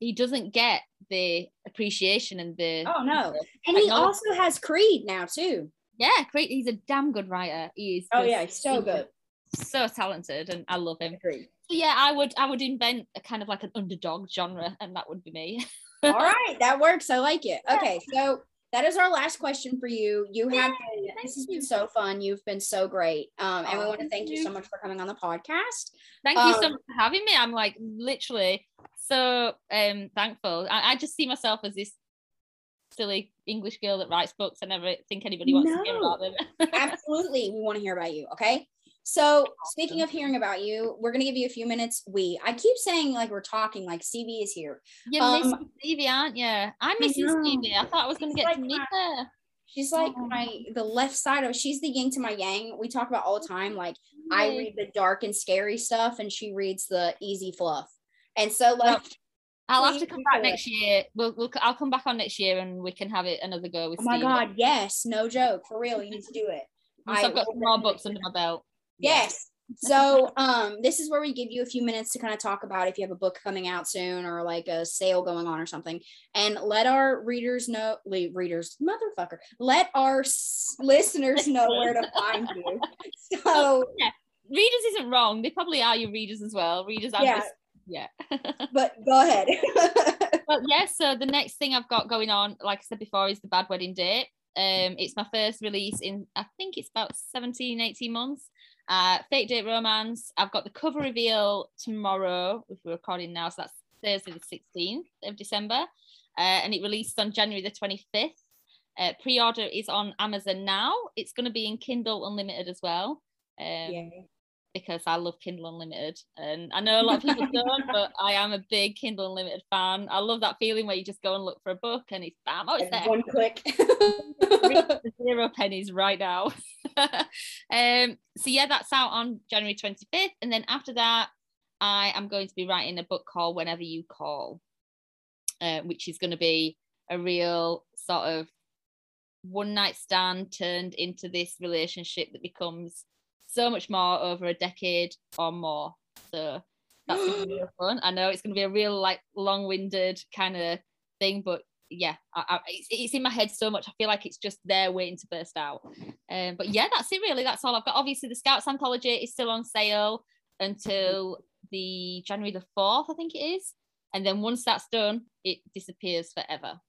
he doesn't get the appreciation and the Oh no. And he also has Creed now too. yeah, Creed. He's a damn good writer. He is. Oh yeah, he's so good. So talented, and I love him. Agreed. So yeah, I would I would invent a kind of like an underdog genre, and that would be me. [laughs] All right, that works. I like it. Okay, so that is our last question for you. You have been, this has been so fun. You've been so great. Um, and we Oh, want to thank you you. so much for coming on the podcast. Thank you so Um, much for having me. I'm like literally so um thankful. I, I just see myself as this silly English girl that writes books. I never think anybody wants to hear about them. [laughs] Absolutely, we want to hear about you. Okay. So speaking of hearing about you, we're gonna give you a few minutes. We I keep saying like we're talking, like Stevie is here. You're Um, missing Stevie, aren't you? I'm missing know. Stevie. I thought I was going to She's get to meet my- her. She's like Oh. my the left side of she's the yin to my yang. We talk about all the time. Like I read the dark and scary stuff, and she reads the easy fluff. And so like I'll have to come back next year. We'll, we'll I'll come back on next year and we can have it another go with Oh my Stevie. god, yes, no joke, for real, you need to do it. I I've got more books under my belt. Yes. So um this is where we give you a few minutes to kind of talk about if you have a book coming out soon or like a sale going on or something and let our readers know readers motherfucker let our s- listeners know [laughs] where to find you. So Readers isn't wrong. They probably are your readers as well. Readers are Yeah. just yeah. [laughs] but go ahead. [laughs] Well, yeah, so the next thing I've got going on, like I said before, is the Bad Wedding Date. Um, it's my first release in, I think it's about 17, 18 months. Uh, Fake Date Romance. I've got the cover reveal tomorrow, if we're recording now, so that's Thursday the 16th of December. Uh, and it released on January the 25th. Uh, pre-order is on Amazon now. It's going to be in Kindle Unlimited as well. Um, because I love Kindle Unlimited. And I know a lot of people [laughs] don't, but I am a big Kindle Unlimited fan. I love that feeling where you just go and look for a book and it's bam, oh, it's there. One click. [laughs] Zero pennies right now. [laughs] um, so yeah, that's out on January 25th. And then after that, I am going to be writing a book called Whenever You Call, uh, which is going to be a real sort of one night stand turned into this relationship that becomes so much more over a decade or more. So that's going to be [gasps] fun. I know it's going to be a real like long-winded kind of thing, but yeah, I, I, it's, it's in my head so much. I feel like it's just there waiting to burst out. Um, but yeah, that's it really. That's all I've got. Obviously, the Scouts anthology is still on sale until the January the fourth, I think it is. And then once that's done, it disappears forever.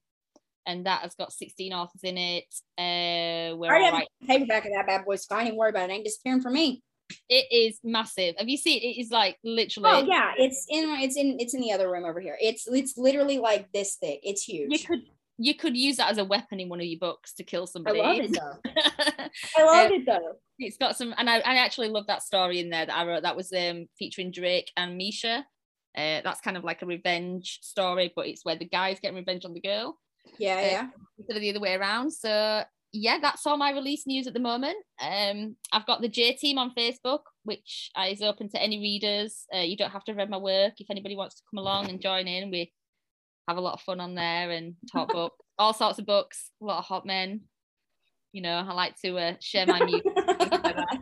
And that has got 16 authors in it. Uh, we're I have right. paperback of that bad boy, so I ain't worry about it. it. Ain't disappearing from me. It is massive. Have you seen it? It is like literally. Oh yeah, it's in it's in it's in the other room over here. It's it's literally like this thick. It's huge. You could you could use that as a weapon in one of your books to kill somebody. I love it though. [laughs] I love it though. it's got some and I, I actually love that story in there that I wrote that was um featuring Drake and Misha uh that's kind of like a revenge story but it's where the guy's getting revenge on the girl Yeah, Uh, yeah. instead of the other way around so yeah that's all my release news at the moment um I've got the J team on Facebook which is open to any readers uh, you don't have to have read my work if anybody wants to come along and join in we have a lot of fun on there and talk [laughs] books all sorts of books a lot of hot men you know I like to uh, share my music things like that.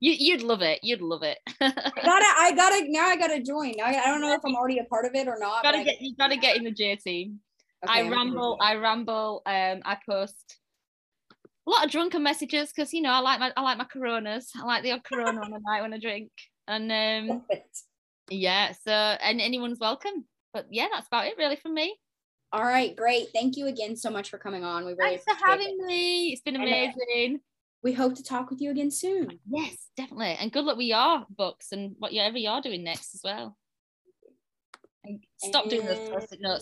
You, you'd love it. You'd love it. I [laughs] gotta, I gotta, now I gotta join. Now I, I don't know if I'm already a part of it or not. but gotta I- get you gotta get in the J team. Okay, I ramble. I ramble. Um, I post a lot of drunken messages because you know I like my I like my Coronas. I like the odd Corona on the night when I drink. And um, yeah, so and anyone's welcome. But yeah, that's about it really from me. All right, great. Thank you again so much for coming on. We really Thanks for having me. It's been amazing. we hope to talk with you again soon. Yes, definitely. And good luck with your books and whatever you're doing next as well. And stop doing those post-it notes